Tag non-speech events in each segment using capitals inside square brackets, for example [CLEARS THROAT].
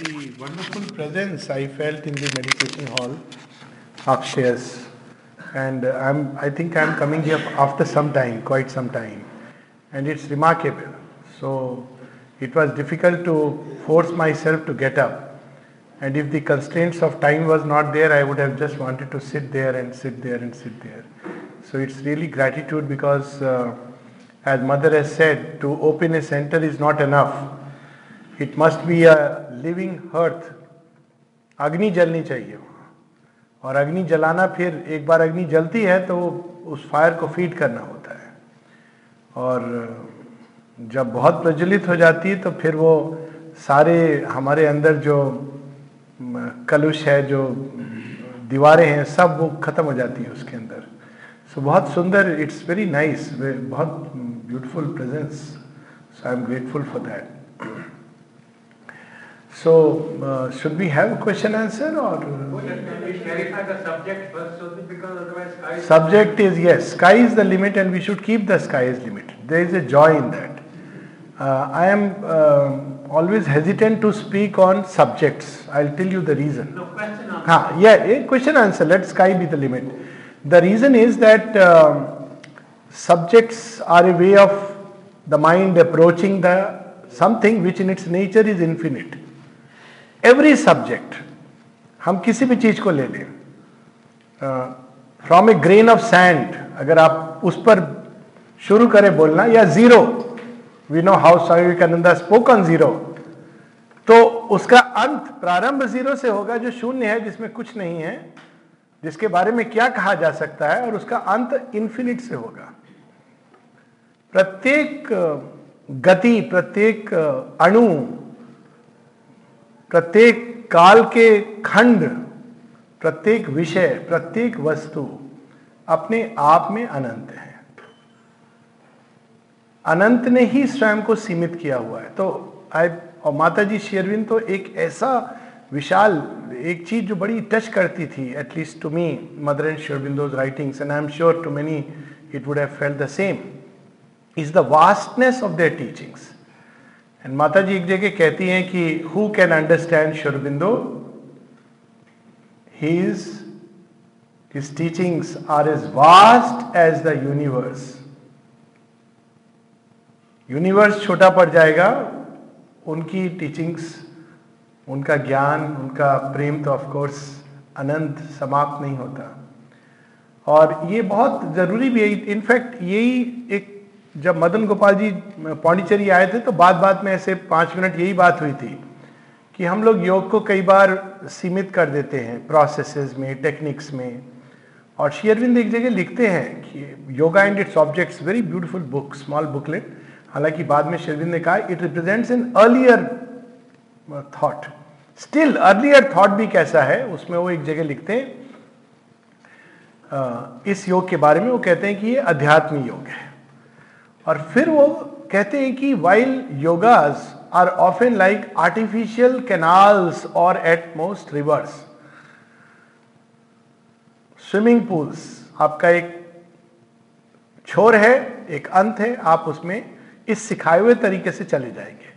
The wonderful presence I felt in the meditation hall upstairs, and I'm, I think I'm coming here after some time, quite some time, and it's remarkable. So it was difficult to force myself to get up, and if the constraints of time was not there, I would have just wanted to sit there and sit there and sit there. So it's really gratitude because, uh, as Mother has said, to open a center is not enough. It must be a living hearth अग्नि जलनी चाहिए। और अग्नि जलाना फिर एक बार अग्नि जलती है तो उस फायर को फ़ीड करना होता है। और जब बहुत प्रज्वलित हो जाती है तो फिर वो सारे हमारे अंदर जो कलुष है जो दीवारें हैं सब वो खत्म हो जाती है उसके अंदर। सो so, बहुत सुंदर इट्स वेरी नाइस बहुत beautiful presence so I am grateful for that So, uh, should we have a question answer or? clarify the subject first, so because otherwise sky. Subject is yes, sky is the limit, and we should keep the sky as limit. There is a joy in that. Uh, I am uh, always hesitant to speak on subjects. I'll tell you the reason. No question answer. Ha, yeah, question answer. Let sky be the limit. The reason is that um, subjects are a way of the mind approaching the something which in its nature is infinite. Every subject हम किसी भी चीज़ को ले लें from a grain of sand अगर आप उस पर शुरू करें बोलना, या zero we know how Swami spoke on zero तो उसका अंत, प्रारंभ ज़ीरो से होगा जो शून्य है, जिसमें कुछ नहीं है, जिसके बारे में क्या कहा जा सकता है, और उसका अंत इन्फिनिट से होगा। प्रत्येक गति, प्रत्येक अणु प्रत्येक काल के खंड, प्रत्येक विषय, प्रत्येक वस्तु अपने आप में अनंत है। अनंत ने ही स्वयं को सीमित किया हुआ है। तो आई और माता जी शेरविन तो एक ऐसा विशाल, एक चीज़ जो बड़ी टच करती थी at least to me mother and Aurobindo's writings and I am sure to many it would have felt the same is the vastness of their teachings and माता जी एक जगह कहती हैं कि who can understand Aurobindo his his teachings are as vast as the universe universe छोटा पड़ जाएगा, उनकी टीचिंग्स उनका ज्ञान, उनका प्रेम तो ऑफ़ कोर्स अनंत समाप्त नहीं होता। और ये बहुत ज़रूरी भी है इनफैक्ट यही एक जब मदन गोपाल जी पांडिचेरी आए थे तो बात बात में ऐसे पाँच मिनट यही बात हुई थी कि हम लोग योग को कई बार सीमित कर देते हैं प्रोसेसेस में टेक्निक्स में। और शेयरविंद एक जगह लिखते हैं कि yoga and its objects very beautiful book small booklet हालाँकि बाद में शेरविंद ने कहा it represents an earlier thought still earlier thought भी कैसा है, उसमें वो एक जगह लिखते हैं इस योग के बारे में। वो कहते हैं कि ये अध्यात्मी योग है। और फिर वो कहते हैं कि while yogas are often like artificial canals और at most rivers swimming pools आपका एक छोर है, एक अंत है, आप उसमें इस सिखाए हुए तरीके से चले जाएँगे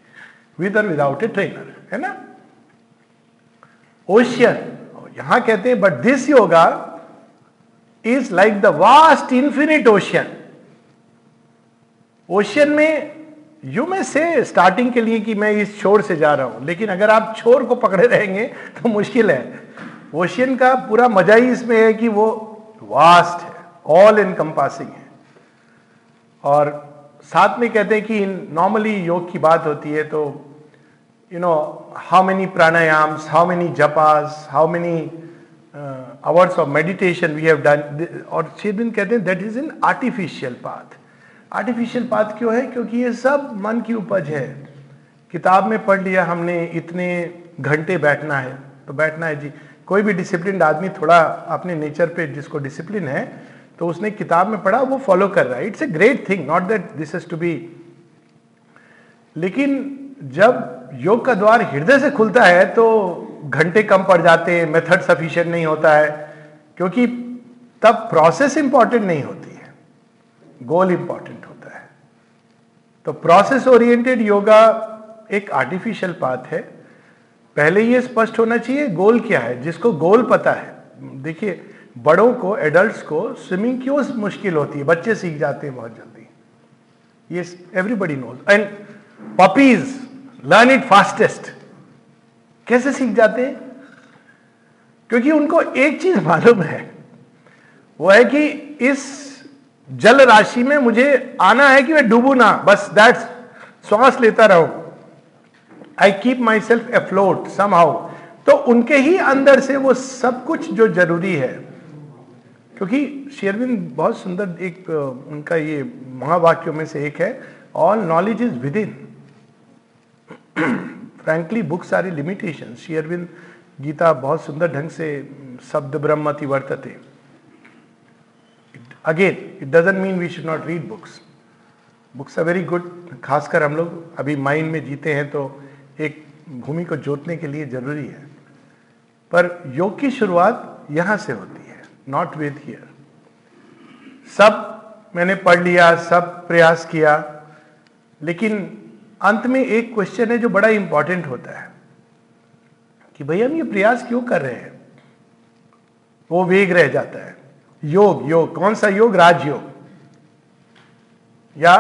विद और विदाउट ए ट्रेनर है ना? ओशियन यहाँ कहते हैं but this yoga is like the vast infinite ocean ocean में यू में से स्टार्टिंग के लिए कि मैं इस छोर से जा रहा हूँ, लेकिन अगर आप छोर को पकड़े रहेंगे तो मुश्किल है। ओशियन का पूरा मज़ा ही इसमें है कि वो वास्ट है ऑल इन कंपासिंग है। और साथ में कहते हैं कि नॉर्मली योग की बात होती है तो you know how many pranayams how many japas how many hours of meditation we have done और शेरबिन कहते हैं that is an artificial path artificial बात क्यों है? क्योंकि ये सब मन की उपज है। किताब में पढ़ लिया हमने, इतने घंटे बैठना है। तो बैठना है जी। कोई भी डिसिप्लिन आदमी थोड़ा अपने नेचर पे जिसको डिसिप्लिन है तो उसने किताब में पढ़ा, वो फॉलो कर रहा है। It's a great thing not that this is to be लेकिन जब योग का द्वार हृदय से खुलता है तो घंटे कम पड़ जाते हैं मेथड सफिशियंट नहीं होता है। क्योंकि तब प्रोसेस इंपॉर्टेंट नहीं होती है। गोल इंपॉर्टेंट तो प्रोसेस ओरिएंटेड योगा एक आर्टिफिशियल पाथ है। पहले ये स्पष्ट होना चाहिए गोल क्या है? जिसको गोल पता है। देखिए, बड़ों को एडल्ट्स को स्विमिंग क्यों मुश्किल होती है? बच्चे सीख जाते हैं बहुत जल्दी। ये everybody knows and puppies learn it fastest कैसे सीख जाते हैं? क्योंकि उनको एक चीज़ मालूम है। वो है कि इस जल राशि में मुझे आना है कि मैं डूबू ना, बस दैट्स श्वास लेता रहूँ। I keep myself afloat somehow तो उनके ही अंदर से वो सब कुछ जो ज़रूरी है, क्योंकि शेरविन बहुत सुंदर एक उनका ये महावाक्यों में से एक है all knowledge is within frankly books are limitation Aurobindo Gita बहुत सुंदर ढंग से शब्द ब्रह्मति वर्तते again it doesn't mean we should not read books books are very good खासकर हम लोग अभी माइंड में जीते हैं तो एक भूमि को जोतने के लिए ज़रूरी है। पर योग की शुरुआत यहाँ से होती है नॉट विद हियर सब मैंने पढ़ लिया, सब प्रयास किया, लेकिन अंत में एक क्वेश्चन है जो बड़ा इंपॉर्टेंट होता है, कि भाई हम ये प्रयास क्यों कर रहे हैं? वो वेग रह जाता है। योग योग, कौन सा योग? राजयोग। या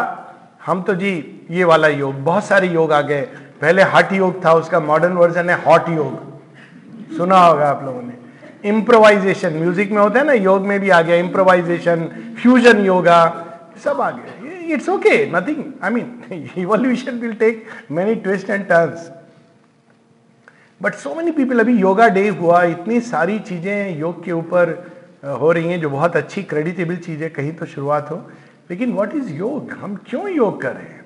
हम तो जी, ये वाला योग, बहुत सारे योग आ गए। पहले हट योग था, उसका मॉडर्न वर्जन है हॉट योग। सुना होगा आप लोगों ने। इम्प्रोवाइजेशन म्यूज़िक में होता है ना, योग में भी आ गया इम्प्रोवाइजेशन फ्यूजन योगा सब आ गया। It's okay nothing I mean evolution will take many twist and turns but so many people अभी योगा डे हुआ, इतनी सारी चीज़ें योग के ऊपर हो रही हैं, जो बहुत अच्छी क्रेडिटेबल चीज़ें, कहीं तो शुरुआत हो। लेकिन व्हाट इज़ योग हम क्यों योग कर रहे हैं?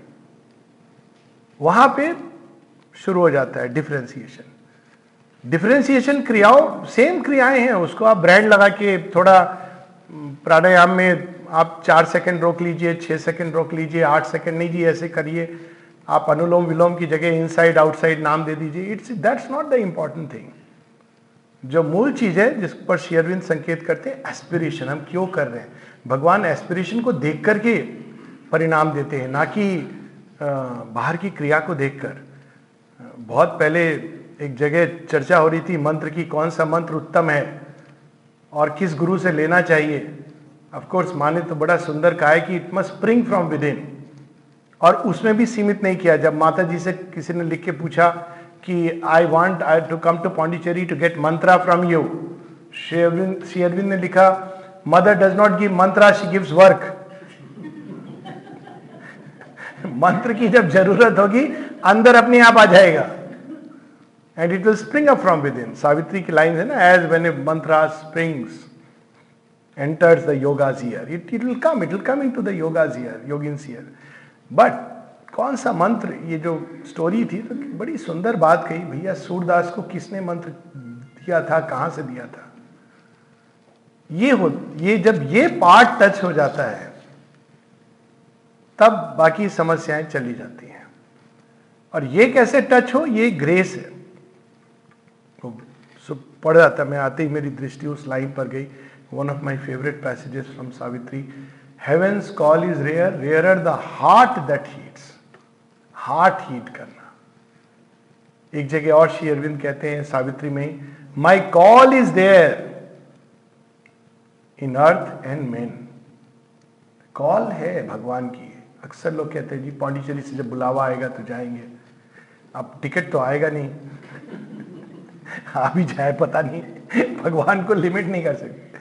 वहाँ पे शुरू हो जाता है डिफ्रेंसिएशन डिफ्रेंसिएशन क्रियाओं सेम क्रियाएँ हैं, उसको आप ब्रांड लगा के थोड़ा प्राणायाम में आप चार सेकंड रोक लीजिए, छह सेकंड रोक लीजिए, आठ सेकंड नहीं जी, ऐसे करिए। आप अनुलोम विलोम की जगह इनसाइड आउटसाइड नाम दे दीजिए। It's that's not the important thing जो मूल चीज़ है, जिस पर शेयरविंद संकेत करते हैं एस्पिरेशन हम क्यों कर रहे हैं? भगवान एस्पिरेशन को देख करके परिणाम देते हैं, ना कि बाहर की क्रिया को देखकर। बहुत पहले एक जगह चर्चा हो रही थी, मंत्र की, कौन सा मंत्र उत्तम है, और किस गुरु से लेना चाहिए? ऑफ़ कोर्स माने तो बड़ा सुंदर कहा है कि it must spring from within और उसमें भी सीमित नहीं किया। जब माता जी से किसी ने लिख के पूछा कि I want I to come to Pondicherry to get mantra from you Shri Aurobindo ने लिखा mother does not give mantra she gives work मंत्र की जब ज़रूरत होगी अंदर अपने आप आ जाएगा and it will spring up from within Savitri की लाइन है ना as when a mantra springs enters the yoga's ear. It, it will come, it will come into the yoga's ear, yogin's ear. कौन सा मंत्र, ये जो story थी तो बड़ी सुंदर बात कही, भैया, सूरदास को किसने मंत्र दिया था, कहाँ से दिया था? ये हो, ये जब ये पार्ट टच हो जाता है, तब बाकी समस्याएँ चली जाती हैं। और ये कैसे टच हो? ये ग्रेस है। तो पढ़ था, मैं आते ही मेरी दृष्टि उस लाइन पर गई। One of my favourite passages from Savitri Heaven's call is rare rare the heart that heats. Heart heat करना। एक जगह और श्री अरविंद कहते हैं, सावित्री में my call is there in earth and men call है भगवान की। अक्सर लोग कहते हैं, जी, पांडिचेरी से जब बुलावा आएगा तो जाएँगे। अब टिकट तो आएगा नहीं। [LAUGHS] आ भी जाए, पता नहीं, भगवान को लिमिट नहीं कर सकते।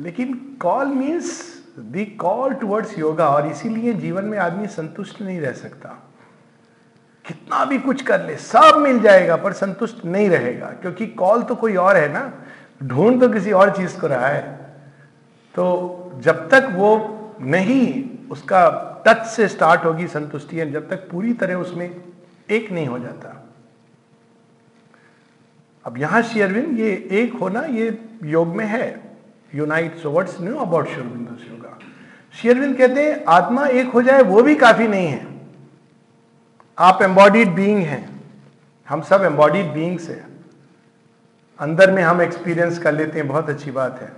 लेकिन call means the call towards yoga और इसीलिए जीवन में आदमी संतुष्ट नहीं रह सकता। कितना भी कुछ कर ले, सब मिल जाएगा, पर संतुष्ट नहीं रहेगा। क्योंकि कॉल तो कोई और है ना, ढूंढ तो किसी और चीज़ को रहा है। तो जब तक वो नहीं, उसका टच से स्टार्ट होगी संतुष्टि जब तक पूरी तरह उसमें एक नहीं हो जाता। अब यहाँ शेयरविंद ये एक होना, ये योग में है। Unite so what's new about Sri Aurobindo yoga कहते हैं, आत्मा एक हो जाए, वो भी काफ़ी नहीं है। आप एम्बॉडीड बीइंग हैं। हम सब एम्बॉडीड बीइंग्स हैं। अंदर में हम एक्सपीरियंस कर लेते हैं, बहुत अच्छी बात है।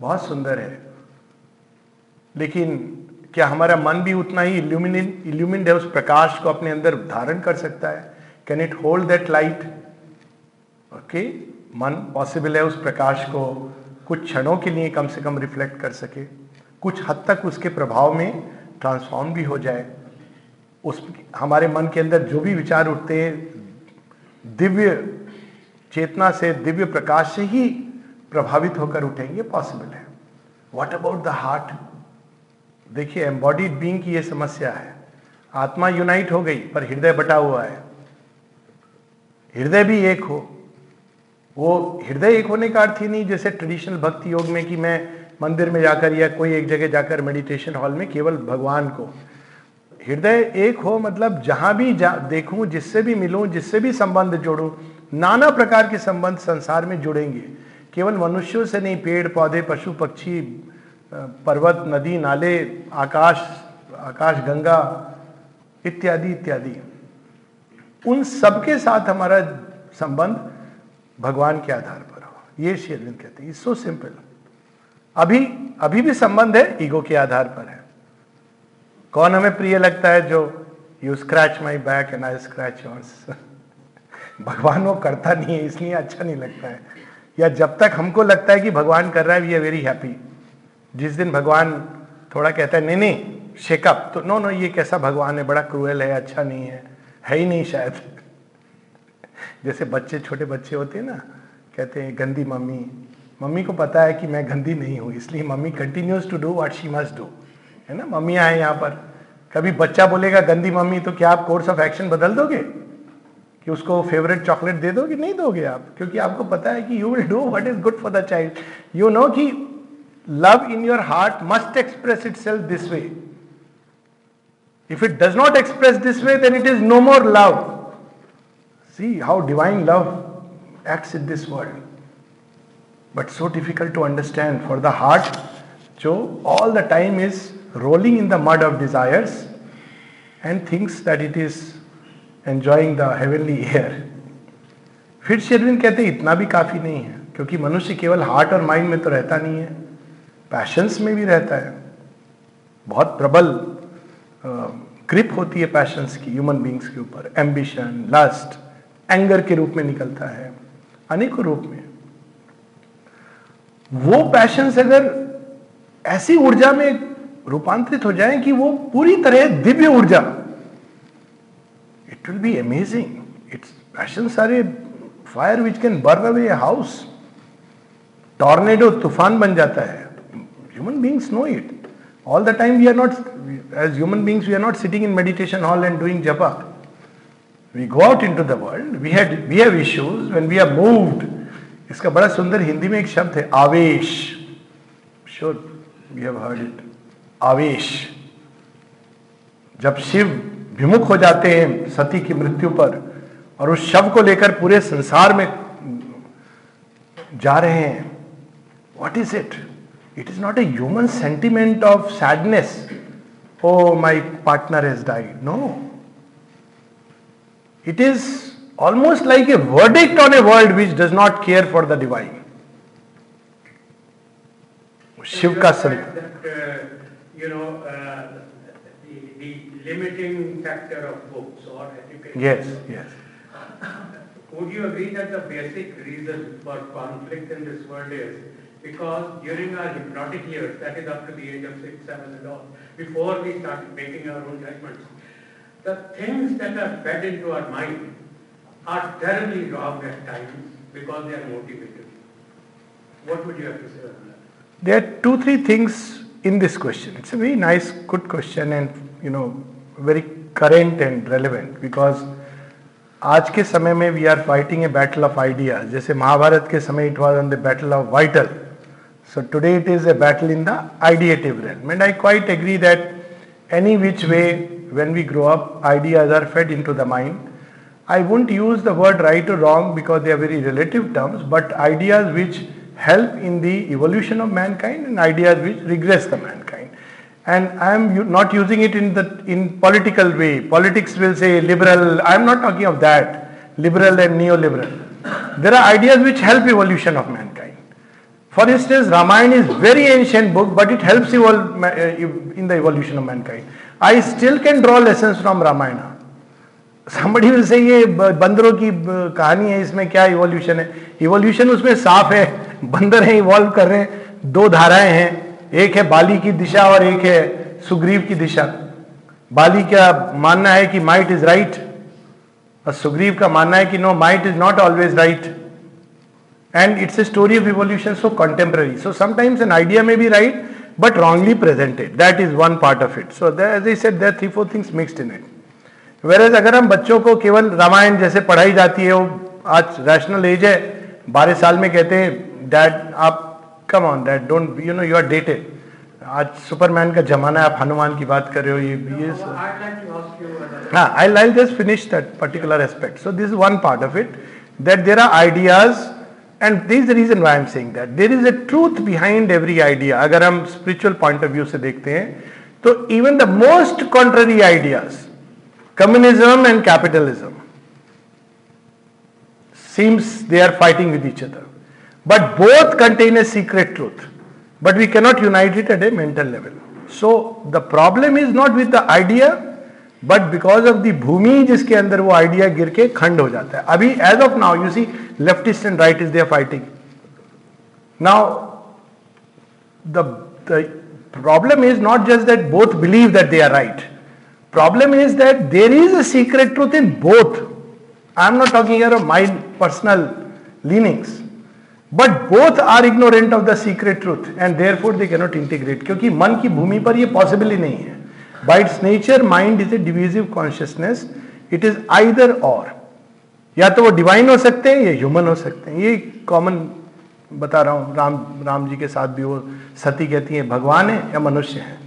बहुत सुंदर है। लेकिन क्या हमारा मन भी उतना ही इल्यूमिन है? उस प्रकाश को अपने अंदर धारण कर सकता है। Can it hold that light okay मन पॉसिबल है उस प्रकाश को कुछ क्षणों के लिए कम से कम रिफ्लेक्ट कर सके। कुछ हद तक उसके प्रभाव में ट्रांसफॉर्म भी हो जाए। उस हमारे मन के अंदर जो भी विचार उठते हैं, दिव्य चेतना से, दिव्य प्रकाश से ही प्रभावित होकर उठेंगे पॉसिबल है। वॉट अबाउट द हार्ट देखिए एम्बॉडीड बींग की यह समस्या है। आत्मा यूनाइट हो गई, पर हृदय बटा हुआ है। हृदय भी एक हो। वो हृदय एक होने का अर्थ ही नहीं, जैसे ट्रेडिशनल भक्ति योग में कि मैं मंदिर में जाकर या कोई एक जगह जाकर मेडिटेशन हॉल में केवल भगवान को हृदय एक हो मतलब जहाँ भी जा, देखूँ, जिससे भी मिलूं, जिससे भी संबंध जोड़ूं, नाना प्रकार के संबंध संसार में जुड़ेंगे। केवल मनुष्यों से नहीं, पेड़, पौधे, पशु, पक्षी पर्वत, नदी, नाले, आकाश आकाश, गंगा, इत्यादि इत्यादि। उन सबके साथ हमारा संबंध भगवान के आधार पर हो। ये शेरविंद कहते हैं सो सिंपल अभी अभी भी संबंध है, ईगो के आधार पर है। कौन हमें प्रिय लगता है जो you scratch my back and I scratch yours भगवान वो करता नहीं है, इसलिए अच्छा नहीं लगता है। या जब तक हमको लगता है कि भगवान कर रहा है वी आर वेरी हैप्पी जिस दिन भगवान थोड़ा कहता है, नहीं नहीं शेकअप तो नो नो ये कैसा भगवान है? बड़ा क्रूएल है अच्छा नहीं है। है ही नहीं शायद। [LAUGHS] जैसे बच्चे, छोटे बच्चे होते हैं ना, कहते हैं, गंदी मम्मी। मम्मी को पता है कि मैं गंदी नहीं हूँ, इसलिए mummy continues to do what she must do है ना? मम्मी आए यहाँ पर। कभी बच्चा बोलेगा, गंदी मम्मी तो क्या आप कोर्स ऑफ़ एक्शन बदल दोगे? कि उसको फेवरेट चॉकलेट दे दोगे? नहीं दोगे आप, क्योंकि आपको पता है कि you will do what is good for the child you know कि love in your heart must express itself this way if it does not express this way then it is no more love see how divine love acts in this world but so difficult to understand for the heart जो all the time is rolling in the mud of desires and thinks that it is enjoying the heavenly [LAUGHS] air. फिर शेरविन कहते हैं इतना भी काफ़ी नहीं है, क्योंकि मनुष्य केवल हार्ट और माइंड में तो रहता नहीं है पैशंस में भी रहता है। बहुत प्रबल ग्रिप होती है पैशंस की ह्यूमन बींग्स के ऊपर। एम्बिशन लस्ट एंगर के रूप में निकलता है, अनेकों रूप में। वो पैशंस अगर ऐसी ऊर्जा में रूपांतरित हो जाए कि वो पूरी तरह दिव्य ऊर्जा। It will be amazing it's passion सारे fire which can burn away house tornado तूफ़ान बन जाता है। Human beings know it all the time we are not as human beings we are not sitting in meditation hall and doing japa we go out into the world we had we have issues when we are moved इसका बड़ा सुंदर हिंदी में एक शब्द है, आवेश। Sure we have heard it आवेश। जब शिव विमुख हो जाते हैं सती की मृत्यु पर और उस शव को लेकर पूरे संसार में जा रहे हैं what is it it is not a human sentiment of sadness oh my partner has died no it is almost like a verdict on a world which does not care for the divine. Shiva का संत you know uh, the, the limiting factor of books or education. Yes, yes. [COUGHS] Would you agree that the basic reason for conflict in this world is because during our hypnotic years, that is up to the age of six, seven and all, before we start making our own judgments, the things that are fed into our mind are terribly wrong at times because they are motivated. What would you have to say on that? There are two, three things in this question. It's a very nice, good question and, you know, very current and relevant because आज के समय में we are fighting a battle of ideas जैसे महाभारत के समय it was on the battle of vital so today it is a battle in the ideative realm and i quite agree that any which way when we grow up ideas are fed into the mind I won't use the word right or wrong because they are very relative terms, but ideas which help in the evolution of mankind and ideas which regress the mankind. And I am not using it in the in political way. Politics will say liberal. I am not talking of that. Liberal and neoliberal. There are ideas which help evolution of mankind. For instance, Ramayana is very ancient book, but it helps uh, in the evolution of mankind. I still can draw lessons from Ramayana somebody will say ये बंदरों की कहानी है, इसमें क्या evolution है? Evolution उसमें साफ़ है, बंदर हैं इवॉल्व कर रहे हैं, दो धाराएँ हैं, एक है बाली की दिशा और एक है सुग्रीव की दिशा। बाली का मानना है कि माइट इज़ राइट और सुग्रीव का मानना है कि no might is not always right and it's a story of evolution so contemporary so sometimes an idea में भी right but wrongly presented that is one part of it so as I said there three four things mixed in it where अगर हम बच्चों को केवल रामायण जैसे पढ़ाई जाती है वो आज रैशनल एज है बारह साल में कहते हैं डैड आप come on dad don't you know you are dated आज सुपरमैन का जमाना है आप हनुमान की बात कर रहे हो ये ये हाँ I I just finish that particular aspect so this one part of it that there are ideas and this the reason why am saying that there is a truth behind every idea अगर हम spiritual point of view से देखते हैं तो even the most contrary ideas communism and capitalism seems they are fighting with each other but both contain a secret truth but we cannot unite it at a mental level so the problem is not with the idea but because of the भूमि जिसके अंदर वो idea गिर के खंड हो जाता है अभी as of now you see leftist and right is they fighting now the problem is not just that both believe that they are right Problem is that there is a secret truth in both. I am not talking here of my personal leanings. But both are ignorant of the secret truth and therefore they cannot integrate. क्योंकि मन की भूमि पर ये possible ही नहीं है By its nature, mind is a divisive consciousness. It is either or. या तो वो डिवाइन हो सकते हैं या ह्यूमन हो सकते हैं ये कॉमन बता रहा हूँ राम राम जी के साथ भी वो सती कहती है भगवान है या मनुष्य है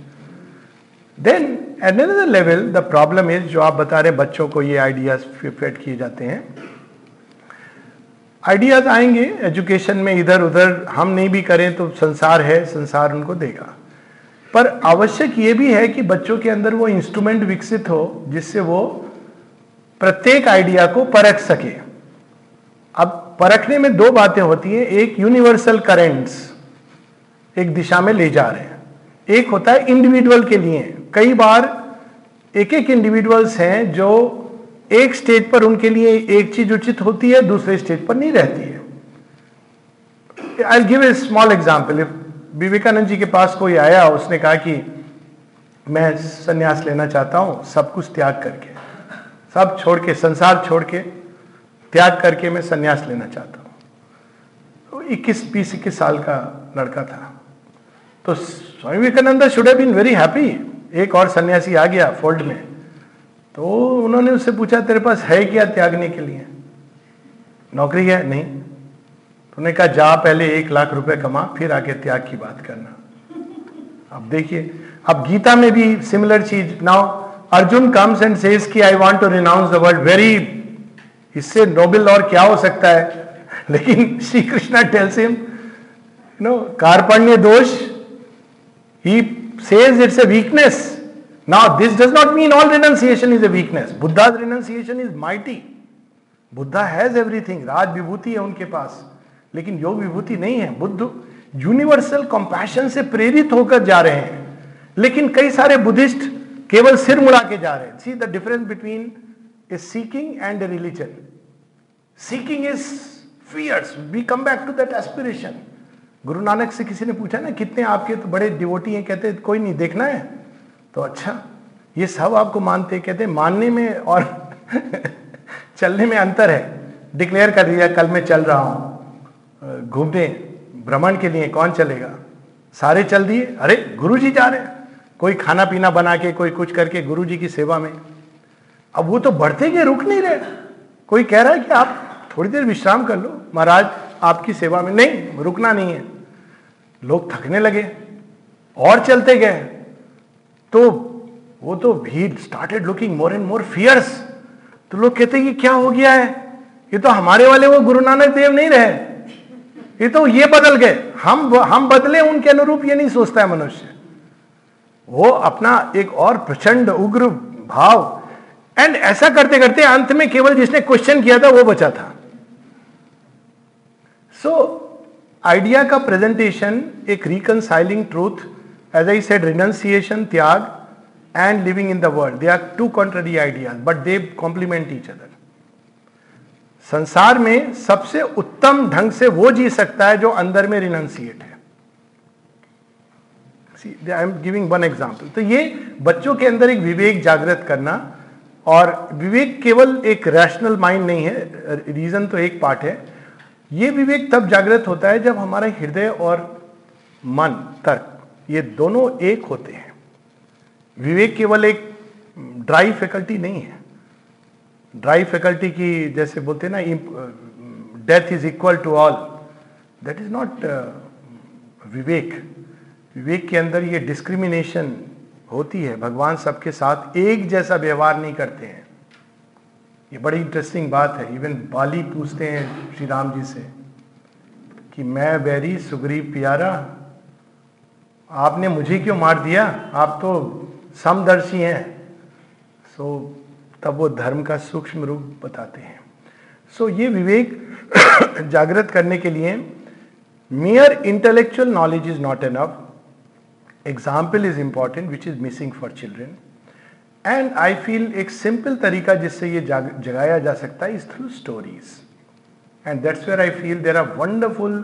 then at another level the problem is जो आप बता रहे बच्चों को ये आइडियाज़ फेड किए जाते हैं। आइडियाज़ आएँगे एजुकेशन में इधर उधर हम नहीं भी करें तो संसार है, संसार उनको देगा। पर आवश्यक ये भी है कि बच्चों के अंदर वो इंस्ट्रूमेंट विकसित हो, जिससे वो प्रत्येक आइडिया को परख सके। अब परखने में दो बातें होती हैं, एक यूनिवर्सल करेंट्स एक दिशा में ले जा रहे हैं। एक होता है इंडिविजुअल के लिए। कई बार एक एक इंडिविजुअल्स हैं जो एक स्टेज पर उनके लिए एक चीज़ उचित होती है, दूसरे स्टेज पर नहीं रहती है। I give a small example if Vivekananda ji के पास कोई आया, उसने कहा कि मैं संन्यास लेना चाहता हूँ, सब कुछ त्याग करके, सब छोड़ के, संसार छोड़ के, त्याग करके मैं संन्यास लेना चाहता हूँ। तो 21 बीस, इक्कीस साल का लड़का था। तो Swami Vivekananda should have been very happy एक और सन्यासी आ गया फोल्ड में तो उन्होंने उससे पूछा, तेरे पास है क्या त्यागने के लिए? नौकरी है? नहीं. उन्होंने कहा, जा पहले एक लाख रुपए कमा, फिर आके त्याग की बात करना। अब देखिए, अब गीता में भी similar cheese. Now Arjun comes and says कि I want to renounce the world very इससे नोबल और क्या हो सकता है? लेकिन Shri Krishna tells him no कार्पण्य दोष he says it's a weakness. Now, this does not mean all renunciation is a weakness. Buddha's renunciation is mighty. Buddha has everything राज विभूति है उनके पास. लेकिन योग विभूति नहीं है. बुद्ध यूनिवर्सल कंपैशन से प्रेरित होकर जा रहे हैं. लेकिन कई सारे बुद्धिस्ट केवल सिर मुड़ा के जा रहे हैं. See the difference between a seeking and a religion seeking is fierce we come back to that aspiration Guru Nanak से किसी ने पूछा ना, कितने आपके तो बड़े डिवोटी हैं, कहते कोई नहीं, देखना है। तो अच्छा ये सब आपको मानते कहते मानने में और [LAUGHS] चलने में अंतर है। डिक्लेयर कर दिया, कल मैं चल रहा हूँ। घूमने, भ्रमण के लिए कौन चलेगा? सारे चल दिए। अरे गुरु जी जा रहे हैं। कोई खाना पीना बना के, कोई कुछ करके गुरु जी की सेवा में। अब वो तो बढ़ते गए, रुक नहीं रहे। कोई कह रहा है कि आप थोड़ी देर विश्राम कर लो। महाराज, आपकी सेवा में नहीं, रुकना नहीं है। लोग थकने लगे और चलते गए। तो वो तो भीड़ started looking more and more fierce तो लोग कहते कि क्या हो गया है? ये तो हमारे वाले वो गुरु नानक देव नहीं रहे। ये तो ये बदल गए। हम हम बदले उनके अनुरूप ये नहीं सोचता है मनुष्य। वो अपना एक और प्रचंड उग्र भाव एंड ऐसा करते करते अंत में केवल जिसने क्वेश्चन किया था वो बचा था। सो so, आइडिया का प्रेजेंटेशन एक reconciling truth as I said renunciation त्याग and living in the world. They are two contrary ideas, but they complement each other. संसार में सबसे उत्तम ढंग से वो जी सकता है जो अंदर में रिनंसिएट है I am giving one example तो ये बच्चों के अंदर एक विवेक जागृत करना और विवेक केवल एक रैशनल माइंड नहीं है रीजन तो एक पार्ट है ये विवेक तब जागृत होता है जब हमारे हृदय और मन, तर्क, ये दोनों एक होते हैं। विवेक केवल एक ड्राई फैकल्टी नहीं है। ड्राई फैकल्टी की जैसे बोलते हैं ना death is equal to all. That is not विवेक। विवेक के अंदर ये डिस्क्रिमिनेशन होती है। भगवान सबके साथ एक जैसा व्यवहार नहीं करते हैं। ये बड़ी इंटरेस्टिंग बात है। इवन बाली पूछते हैं श्री राम जी से कि मैं बैरी सुग्रीव प्यारा आपने मुझे क्यों मार दिया? आप तो समदर्शी हैं। सो so, तब वो धर्म का सूक्ष्म रूप बताते हैं। सो so, ये विवेक [COUGHS] जागृत करने के लिए mere intellectual knowledge is not enough example is important which is missing for children and I feel एक सिंपल तरीका जिससे ये जगाया जा सकता है is through stories and that's where I feel there are wonderful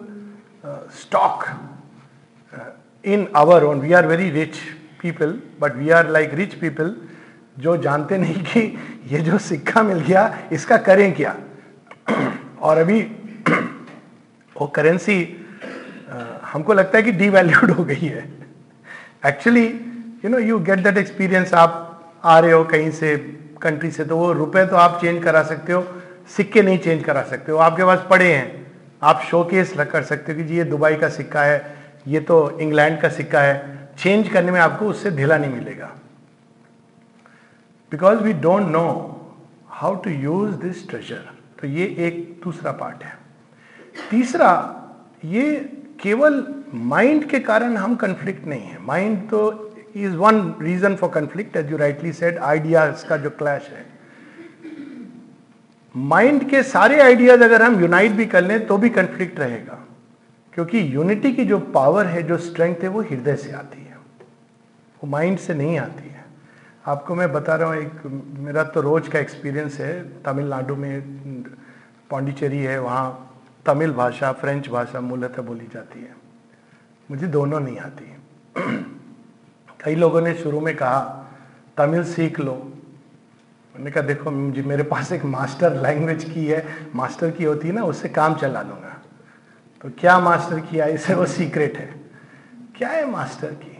stock in our own we are very rich people but we are like rich people जो जानते नहीं कि ये जो सिक्का मिल गया, इसका करें क्या? और अभी वो करेंसी हमको लगता है कि डीवैल्यूड हो गई है. Actually you know you get that experience आप आ रहे हो कहीं से कंट्री से तो वो रुपए तो आप चेंज करा सकते हो, सिक्के नहीं चेंज करा सकते हो। आपके पास पड़े हैं। आप शोकेस कर सकते हो कि जी, ये दुबई का सिक्का है, ये तो इंग्लैंड का सिक्का है। चेंज करने में आपको उससे ढीला नहीं मिलेगा। Because we don't know how to use this treasure तो ये एक दूसरा पार्ट है। तीसरा, ये केवल माइंड के कारण हम कंफ्लिक्ट नहीं है। माइंड तो is one reason for conflict as you rightly said ideas का जो क्लैश है माइंड के सारे आइडियाज़ अगर हम यूनाइट भी कर लें तो भी कंफ्लिक्ट रहेगा क्योंकि यूनिटी की जो पावर है जो स्ट्रेंथ है वो हृदय से आती है वो माइंड से नहीं आती है आपको मैं बता रहा हूँ एक मेरा तो रोज का एक्सपीरियंस है तमिलनाडु में पौंडीचेरी है वहाँ तमिल भाषा फ्रेंच भाषा मूलतः बोली जाती है मुझे दोनों नहीं आती कई लोगों ने शुरू में कहा, तमिल सीख लो। मैंने कहा, देखो मुझे मेरे पास एक मास्टर लैंग्वेज की है, मास्टर की होती है ना, उससे काम चला लूँगा। तो क्या मास्टर किया इसे वो सीक्रेट है? क्या है मास्टर की?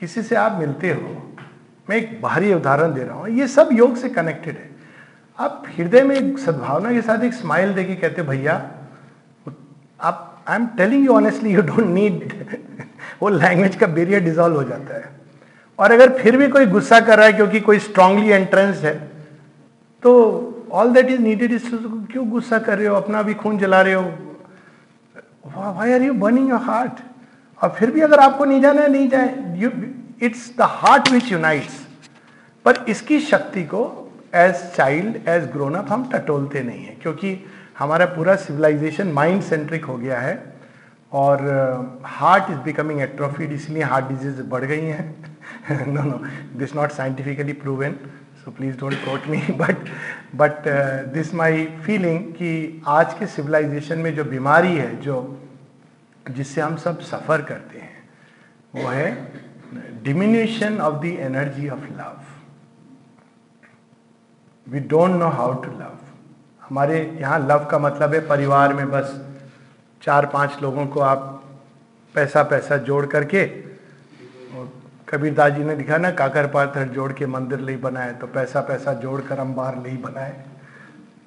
किसी से आप मिलते हो? मैं एक बाहरी उदाहरण दे रहा हूँ, ये सब योग से कनेक्टेड है। आप हृदय में सद्भावना के साथ एक स्माइल देके कहते भैया, आप I am telling you honestly you don't need वो लैंग्वेज का बेरियर डिजॉल्व हो जाता है। और अगर फिर भी कोई गुस्सा कर रहा है क्योंकि कोई स्ट्रांगली एंट्रेंस है तो all that is needed is क्यों गुस्सा कर रहे हो? अपना भी खून जला रहे हो। Why are you burning your heart और फिर भी अगर आपको नहीं जाना है, नहीं जाए it's the heart which unites पर इसकी शक्ति को as child as grown up हम टटोलते नहीं है, क्योंकि हमारा पूरा सिविलाइजेशन माइंड सेंट्रिक हो गया है और हार्ट इज़ बिकमिंग एट्रोफीड इसलिए हार्ट डिज़ीज़ बढ़ गई हैं। No no this not scientifically proven so please don't quote me but but this my feeling कि आज के सिविलाइजेशन में जो बीमारी है, जो, जिससे हम सब सफ़र करते हैं, वो है diminution of the energy of love we don't know how to love हमारे यहाँ लव का मतलब है परिवार में बस चार पाँच लोगों को आप पैसा पैसा जोड़ करके कबीरदास जी ने लिखा ना, काकर पाथर जोड़ के मंदिर ले बनाए तो पैसा पैसा जोड़ कर अंबार ले बनाए।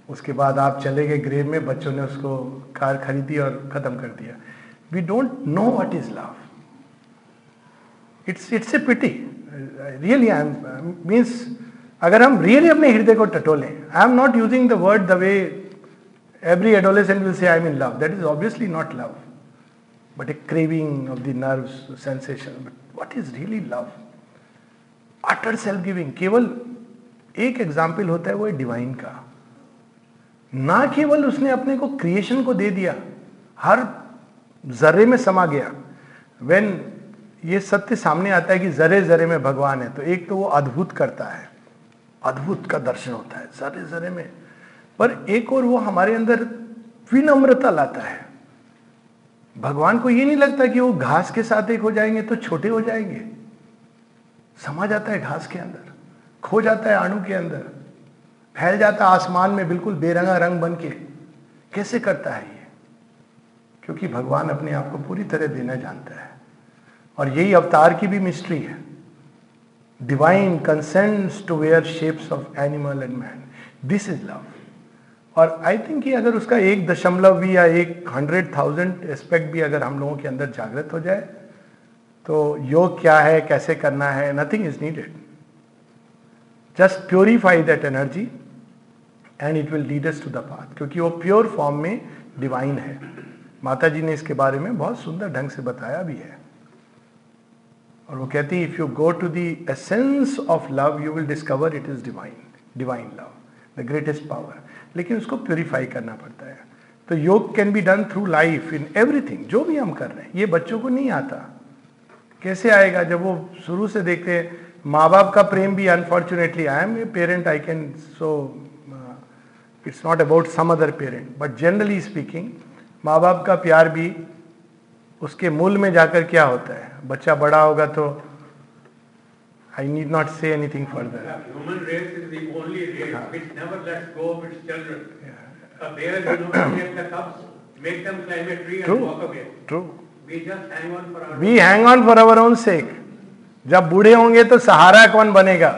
उसके बाद आप चले गए ग्रेव में, बच्चों ने उसको कार खरीदी और ख़त्म कर दिया। We don't know what is love it's it's a pity really I am means अगर हम रियली अपने हृदय को टटोलें I am not using the word the way every adolescent will say I mean love that is obviously not love but a craving of the nerve sensation but what is really love utter self giving केवल एक example होता है वो divine का। ना केवल उसने अपने को क्रिएशन को दे दिया, हर जर्रे में समा गया। वेन ये सत्य सामने आता है कि जरे जरे में भगवान है तो एक तो वो अद्भुत करता है। अद्भुत का दर्शन होता है जरे जरे में। पर एक और वो हमारे अंदर विनम्रता लाता है। भगवान को ये नहीं लगता कि वो घास के साथ एक हो जाएँगे तो छोटे हो जाएँगे। समा जाता है घास के अंदर, खो जाता है अणु के अंदर, फैल जाता है आसमान में बिल्कुल बेरंगा रंग बन के। कैसे करता है ये? क्योंकि भगवान अपने आप को पूरी तरह देना जानता है। और यही अवतार की भी मिस्ट्री है। Divine consents to wear shapes of animal and man this is love और आई थिंक कि अगर उसका एक दशमलव भी या एक हंड्रेड थाउज़ेंड एस्पेक्ट भी अगर हम लोगों के अंदर जागृत हो जाए तो योग क्या है, कैसे करना है nothing is needed just purify that energy and it will lead us to the path क्योंकि वो प्योर फॉर्म में डिवाइन है। माता जी ने इसके बारे में बहुत सुंदर ढंग से बताया भी है। और वो कहती है if you go to the essence of love you will discover it is divine divine love the greatest power लेकिन उसको प्योरीफाई करना पड़ता है। तो yoga can be done through life in everything जो भी हम कर रहे हैं, ये बच्चों को नहीं आता। कैसे आएगा जब वो शुरू से देखते हैं माँ बाप का प्रेम भी unfortunately I am a parent I can so it's not about some other parent but generally speaking माँ बाप का प्यार भी उसके मूल में जाकर क्या होता है? बच्चा बड़ा होगा तो I need not say anything further. Yeah, Human race is the only race yeah. which never lets go of its children. Yeah. A bear, you know, take the cubs, make them climb a tree True. and walk away. True. We just hang on for our. We own hang on for our own sake. जब बूढ़े होंगे तो सहारा कौन बनेगा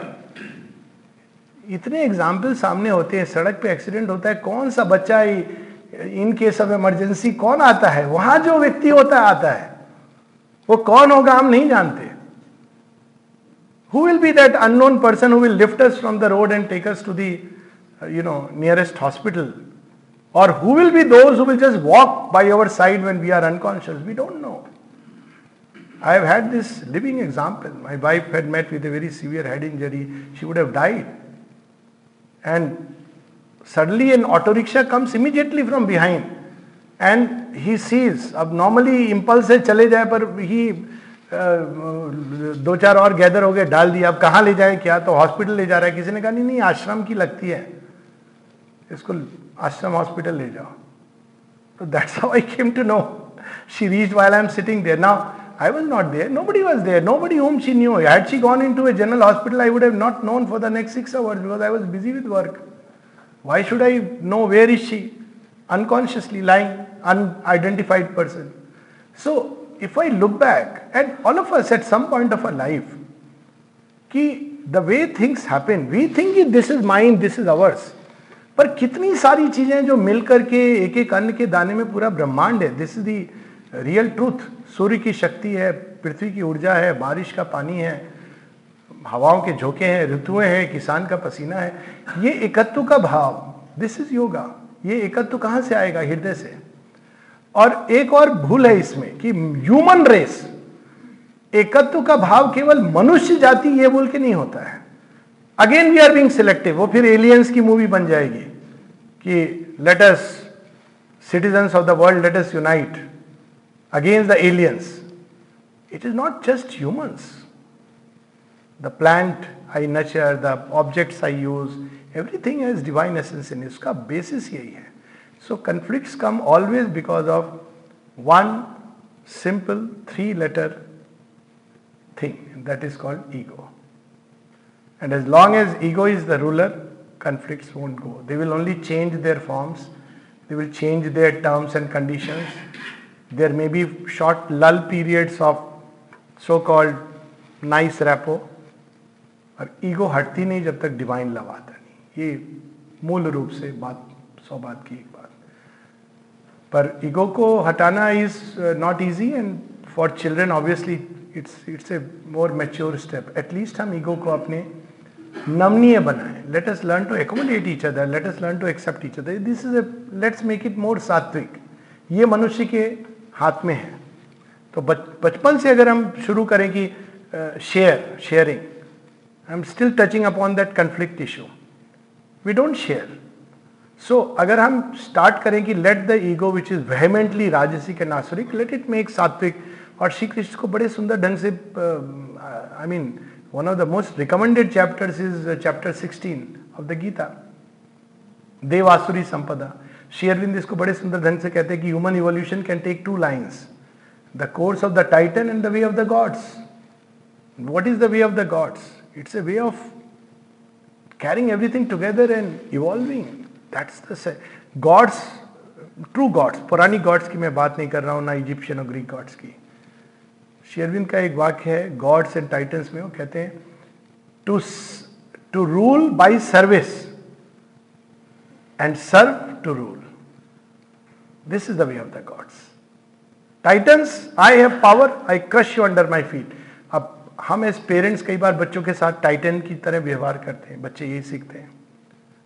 इतने example सामने होते हैं सड़क पे एक्सीडेंट होता है कौन सा बच्चा इन केस ऑफ़ इमरजेंसी कौन आता है वहाँ जो व्यक्ति होता है आता है वो कौन होगा हम नहीं जानते who will be that unknown person who will lift us from the road and take us to the uh, you know nearest hospital or who will be those who will just walk by our side when we are unconscious we don't know i have had this living example my wife had met with a very severe head injury she would have died and suddenly an auto rickshaw comes immediately from behind and he sees अब normally impulse से चले जाए पर he दो चार और gather हो गए, डाल दिया। अब कहाँ ले जाए? क्या? तो हॉस्पिटल ले जा रहा है। किसी ने कहा, नहीं नहीं, आश्रम की लगती है। इसको आश्रम हॉस्पिटल ले जाओ। तो that's how I came to know she reach while I am sitting there now I was not there nobody was there nobody home she knew had she gone into a general hospital I would have not known for the next six hours because I was busy with work why should I know where is she unconsciously lying in person so if I look back, and all of us at some point of our life, कि the way things happen, we think कि this is mine, this is ours. पर कितनी सारी चीज़ें जो मिल करके एक एक अन्न के दाने में पूरा ब्रह्मांड है this is the real truth सूर्य की शक्ति है पृथ्वी की ऊर्जा है बारिश का पानी है हवाओं के झोंके हैं ऋतुएँ हैं किसान का पसीना है। ये एकत्व का भाव दिस इज़ योगा ये एकत्व कहाँ से आएगा? हृदय से। और एक और भूल है इसमें कि ह्यूमन रेस एकत्व का भाव केवल मनुष्य जाति ये बोल के नहीं होता है। Again we are being selective वो फिर एलियंस की मूवी बन जाएगी कि let us citizens of the world let us unite against the aliens it is not just humans the plant I nurture the objects I use everything has divine essence in इसका basis यही है। So conflicts come always because of one simple three letter thing that is called ego. And as long as ego is the ruler, conflicts won't go. They will only change their forms, they will change their terms and conditions. There may be short lull periods of so-called nice rapport. और ego हटती नहीं जब तक divine love आता नहीं ये मूल रूप से बात सौ बात की एक बात पर ईगो को हटाना is not easy and for children obviously it's it's a more mature step at least हम ईगो को अपने नमनीय बनाएँ। Let us learn to accommodate each other let us learn to accept each other this is a let's make it more sattvic ये मनुष्य के हाथ में है। तो बचपन से अगर हम शुरू करें कि share sharing I am still touching upon that conflict issue we don't share so अगर हम स्टार्ट करें कि let the ego which is vehemently rajasic and asuric let it make sattvic और श्री कृष्ण को बड़े सुंदर ढंग से I mean one of the most recommended chapters is chapter 16 of the Gita Devasuri Sampada Shri Aurobindo इसको बड़े सुंदर ढंग से कहते हैं कि human evolution can take two lines the course of the titan and the way of the gods what is the way of the gods it's a way of carrying everything together and evolving. That's the gods true gods पुरानी gods की मैं बात नहीं कर रहा हूँ, ना Egyptian और ग्रीक गॉड्स की। शेरविंद का एक वाक्य है गॉड्स एंड टाइटन्स में वो कहते हैं to to rule by service and serve to rule this is the way of the gods titans I have power I crush you under my feet अब हम एज पेरेंट्स कई बार बच्चों के साथ टाइटन की तरह व्यवहार करते हैं, बच्चे यही सीखते हैं।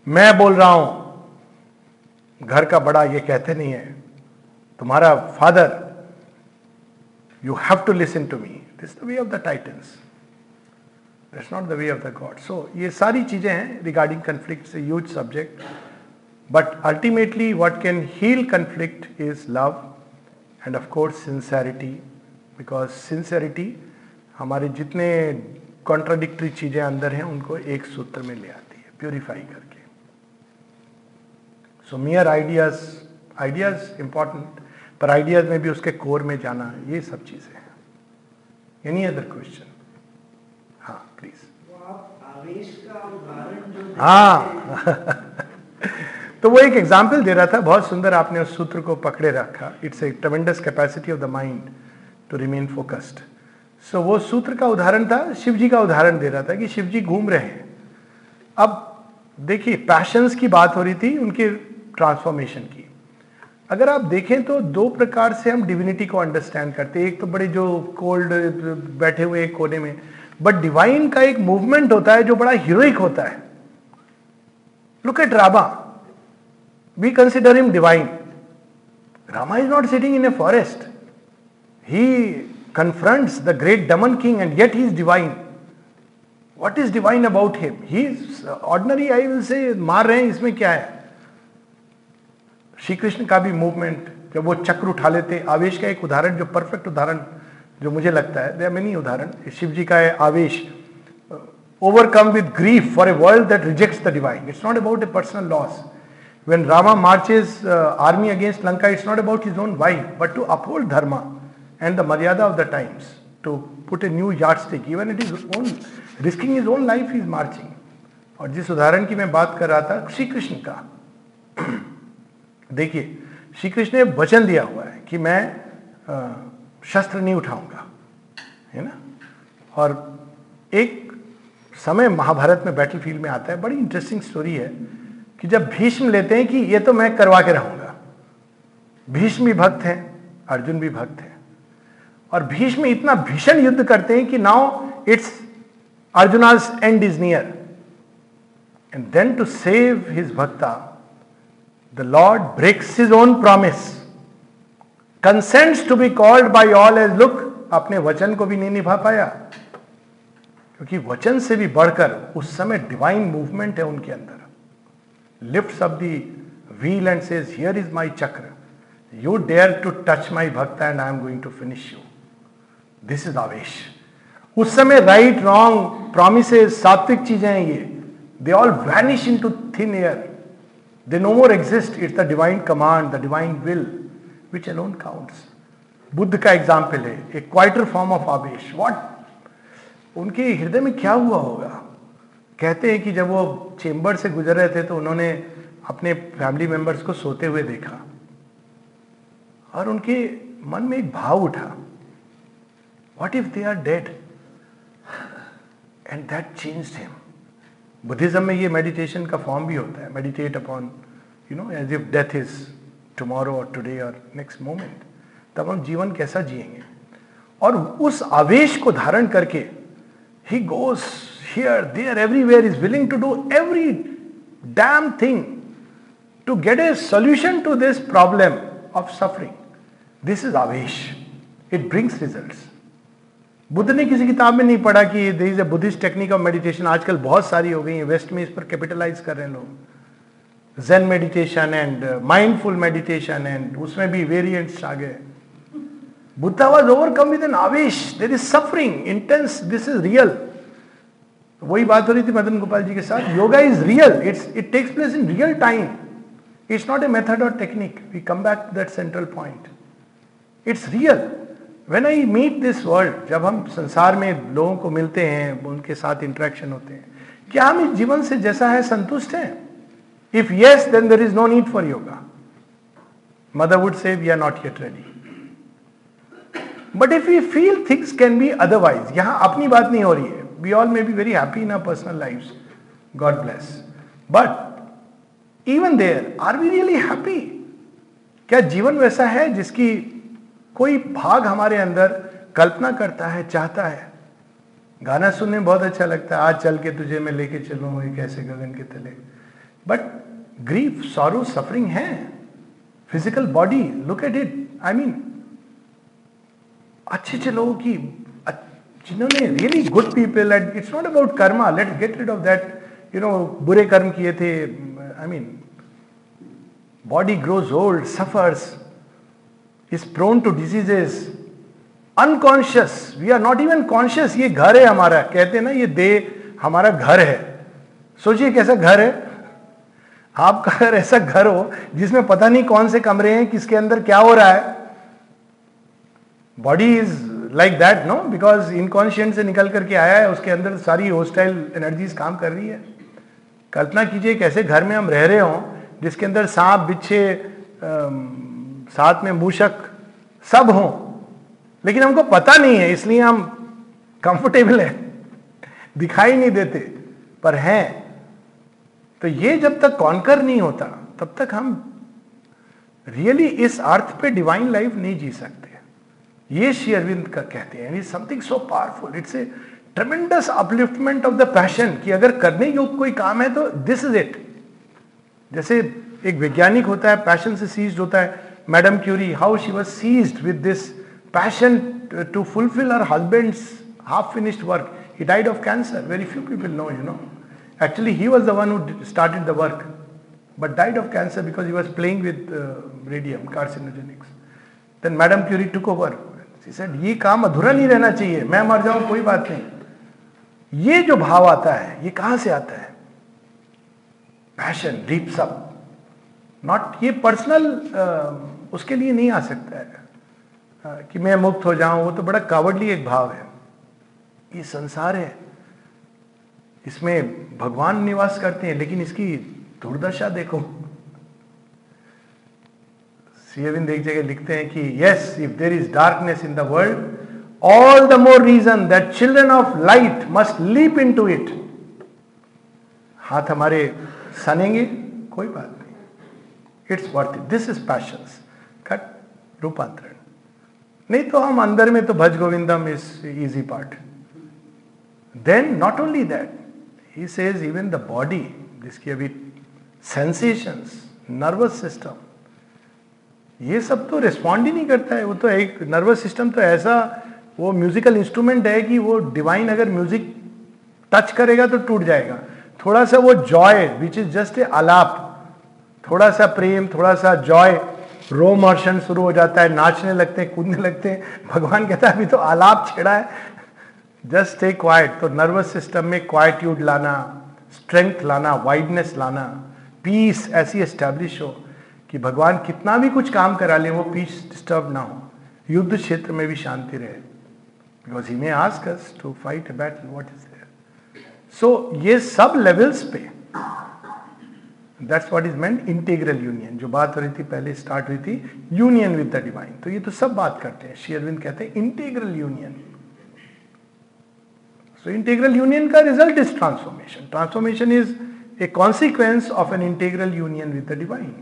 मैं बोल रहा हूँ घर का बड़ा ये कहते नहीं है, तुम्हारा father you have to listen to me this the way of the titans that's not the way of the god so ये सारी चीज़ें हैं रिगार्डिंग कन्फ्लिक्ट से huge subject but ultimately what can heal conflict is love and of course sincerity because sincerity हमारे जितने contradictory चीज़ें अंदर हैं, उनको एक सूत्र में ले आती है प्योरीफाई करके। So mere ideas ideas important पर आइडियाज़ में भी उसके कोर में जाना ये सब चीज़ें हैं। एनी अदर क्वेश्चन हाँ प्लीज़ हाँ। [LAUGHS] तो वो एक एग्ज़ाम्पल दे रहा था बहुत सुंदर आपने उस सूत्र को पकड़े रखा। It's a tremendous capacity of the mind to remain focused so वो सूत्र का उदाहरण था शिव जी का उदाहरण दे रहा था कि शिव जी घूम रहे हैं। अब देखिए पैशंस की बात हो रही थी उनके ट्रांसफॉर्मेशन की। अगर आप देखें तो दो प्रकार से हम डिविनिटी को अंडरस्टैंड करते हैं। एक तो बड़े जो कोल्ड बैठे हुए एक कोने में। बट डिवाइन का एक मूवमेंट होता है जो बड़ा हीरोइक होता है। Look at Rama we consider him divine Rama is not sitting in a forest he confronts the great demon king and yet he is divine. What is divine about him? He is ordinary, I will say, मार रहे हैं इसमें क्या है? श्री कृष्ण का भी movement जब वो चक्र उठा लेते, आवेश का एक उदाहरण, जो परफेक्ट उदाहरण, जो मुझे लगता है देर मेनी उदाहरण शिव जी का आवेश overcome with grief for a world that rejects the divine it's not about a personal loss when Rama marches army against Lanka it's not about his own wife but to uphold dharma and the maryada of the times to put a new yardstick even it is own risking his own life is marching और जिस उदाहरण की मैं बात कर रहा था श्री कृष्ण का देखिए श्री कृष्ण ने वचन दिया हुआ है कि मैं शस्त्र नहीं उठाऊँगा, है ना? और एक समय महाभारत में बैटल फ़ील्ड में आता है, बड़ी इंटरेस्टिंग स्टोरी है कि जब भीष्म लेते हैं कि ये तो मैं करवा के रहूँगा, भीष्म भी भक्त हैं, अर्जुन भी भक्त हैं, और भीष्म इतना भीषण युद्ध करते हैं कि now it's Arjuna's end is near end then to save his bhakta the lord breaks his own promise consents to be called by all as look अपने वचन को भी नहीं निभा पाया. क्योंकि वचन से भी बढ़कर उस समय डिवाइन मूवमेंट है उनके अंदर। Lift off the wheel and says here is my chakra you dare to touch my bhakt and I am going to finish you this is avesh उस समय राइट रॉन्ग प्रोमिस सात्विक चीज़ें हैं ये। They all vanish into thin air they no more exist it's the divine command the divine will which alone counts Buddha का example है एक quieter form of avesh. What उनके हृदय में क्या हुआ होगा? कहते हैं कि जब वो चेंबर से गुजर रहे थे तो उन्होंने अपने फैमिली मेंबर्स को सोते हुए देखा। और उनके मन में एक भाव उठा। What if they are dead? And that changed him. Buddhism में ये मेडिटेशन का फॉर्म भी होता है. Meditate upon you know as if death is tomorrow और टुडे और नेक्स्ट मोमेंट तब हम जीवन कैसा जिएँगे? और उस आवेश को धारण करके ही goes here there everywhere is willing to do every damn thing to get a solution to this problem of suffering this is avesh. It brings results Buddha ने किसी किताब में नहीं पढ़ा कि this is a Buddhist technique of meditation आजकल बहुत सारी हो गई है। वेस्ट में इस पर कैपिटलाइज कर रहे हैं लोग। Zen meditation and mindful meditation and उसमें भी वेरिएंट्स आ गए। Buddha was overcome with an avish. There is suffering, intense. This is real. वही बात हो रही थी मदन गोपाल जी के साथ। Yoga is real it's it takes place in real time it's not a method or technique we come back to that central point it's real when I meet this world जब हम संसार में लोगों को मिलते हैं, उनके साथ इंटरेक्शन होते हैं, क्या हम इस जीवन से जैसा है, संतुष्ट हैं? If yes then there is no need for yoga mother would say we are not yet ready but if you feel things can be otherwise यहाँ अपनी बात नहीं हो रही है। We all may be very happy in our personal life God bless but even there are we really happy क्या जीवन वैसा है जिसकी कोई भाग हमारे अंदर कल्पना करता है, चाहता है। गाना सुनने बहुत अच्छा लगता है, आज चल के तुझे मैं लेके चलूँ एक ऐसे गगन के तले। बट ग्रीफ सॉरो सफरिंग है। Physical body look at it I mean अच्छे अच्छे लोगों की जिन्होंने really good people and it's not about karma let get rid of that you know बुरे कर्म किए थे। I mean body grows old suffers is prone to diseases unconscious we are not even conscious ये घर है हमारा. कहते हैं ना, ये दे हमारा घर है. सोचिए कैसा घर है. आपका अगर ऐसा घर हो, जिसमें पता नहीं कौन से कमरे हैं, किसके अंदर क्या हो रहा है. Body is like that no because inconscient से निकल करके आया है, उसके अंदर सारी होस्टाइल एनर्जीज काम कर रही है. कल्पना कीजिए कैसे घर में हम रह रहे हों, जिसके अंदर सांप, बिच्छे साथ में मूषक सब हों। लेकिन हमको पता नहीं है, इसलिए हम कंफर्टेबल है। दिखाई नहीं देते, पर हैं। तो ये जब तक कॉन्कर नहीं होता, तब तक हम रियली इस अर्थ पे डिवाइन लाइफ नहीं जी सकते। ये श्री अरविंद का कहते हैं something so powerful it's a tremendous upliftment of the passion कि अगर करने योग कोई काम है तो दिस इज़ इट जैसे एक वैज्ञानिक होता है पैशन से सीज होता है Madam Curie how she was seized with this passion to fulfil her husband's half finished work he died of cancer very few people know you know actually he was the one who started the work but died of cancer because he was playing with uh, radium carcinogenics. Then Madame Curie took over. Said ये काम अधूरा नहीं रहना चाहिए मैं मर जाऊँ कोई बात नहीं ये जो भाव आता है ये कहाँ से आता है पैशन रीप्स अप नॉट ये पर्सनल उसके लिए नहीं आ सकता है। कि मैं मुक्त हो जाऊँ, वो तो बड़ा कावड़ली एक भाव है। ये संसार है। इसमें भगवान निवास करते हैं, लेकिन इसकी दुर्दशा देखो। सीएविंद एक जगह लिखते हैं कि yes if there is darkness in the world all the more reason that children of light must leap into it हाथ हमारे सनेंगे, कोई बात नहीं। It's worth this is cut रूपांतरण। नहीं तो हम अंदर में तो Bhaja Govindam is easy part then not only that he says even the body जिसकी अभी सेंसेशंस नर्वस सिस्टम ये सब तो रिस्पॉन्ड ही नहीं करता है। वो तो एक नर्वस सिस्टम तो ऐसा वो म्यूजिकल इंस्ट्रूमेंट है कि वो डिवाइन अगर म्यूज़िक टच करेगा तो टूट जाएगा। थोड़ा सा वो joy which is just a alap थोड़ा सा प्रेम, थोड़ा सा जॉय रोमर्शन शुरू हो जाता है, नाचने लगते हैं, कूदने लगते हैं। भगवान कहता है, अभी तो आलाप छेड़ा है। जस्ट ए क्वाइट तो नर्वस सिस्टम में क्वाइट्यूड लाना स्ट्रेंथ लाना वाइडनेस लाना पीस ऐसी एस्टेब्लिश हो कि भगवान कितना भी कुछ काम करा ले, वो पीस डिस्टर्ब ना हो। युद्ध क्षेत्र में भी शांति रहे। Because he may ask to fight a battle what is there so ये सब लेवल्स पे that's what is meant integral union जो बात हो रही थी, पहले स्टार्ट हुई थी यूनियन विद द डिवाइन तो ये तो सब बात करते हैं। श्री अरविंद कहते हैं integral union so integral union का result is transformation transformation is a consequence of an integral union with the divine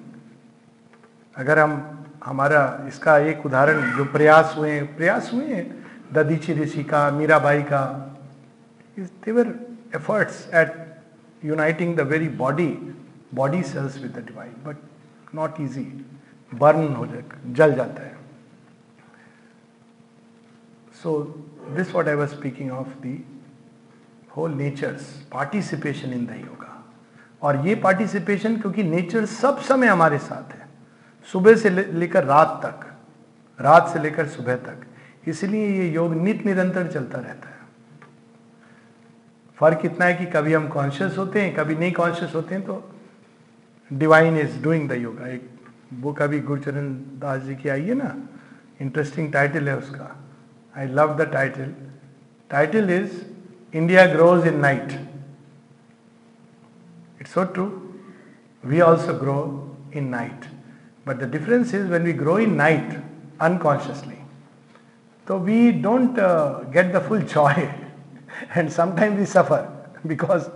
अगर हम, हमारा इसका एक उदाहरण, जो प्रयास हुए प्रयास हुए हैं, ददीची ऋषि का, मीराबाई का देवर efforts at uniting the very body body cells with the divine but not easy burn हो जाए, जल जाता है। So this what I was speaking of the whole nature's participation in the yoga और ये पार्टिसिपेशन क्योंकि नेचर सब समय हमारे साथ है। सुबह से लेकर रात तक, रात से लेकर सुबह तक। इसलिए ये योग नित निरंतर चलता रहता है। फ़र्क इतना है कि कभी हम कॉन्शियस होते हैं, कभी नहीं कॉन्शियस होते हैं तो divine is doing the yoga एक बुक अभी गुरुचरण दास जी की आई है ना? इंटरेस्टिंग टाइटल है उसका. I love the title title is India grows in night it's so true we also grow in night but the difference is when we grow in night unconsciously. So we don't uh, get the full joy. [LAUGHS] And sometimes we suffer because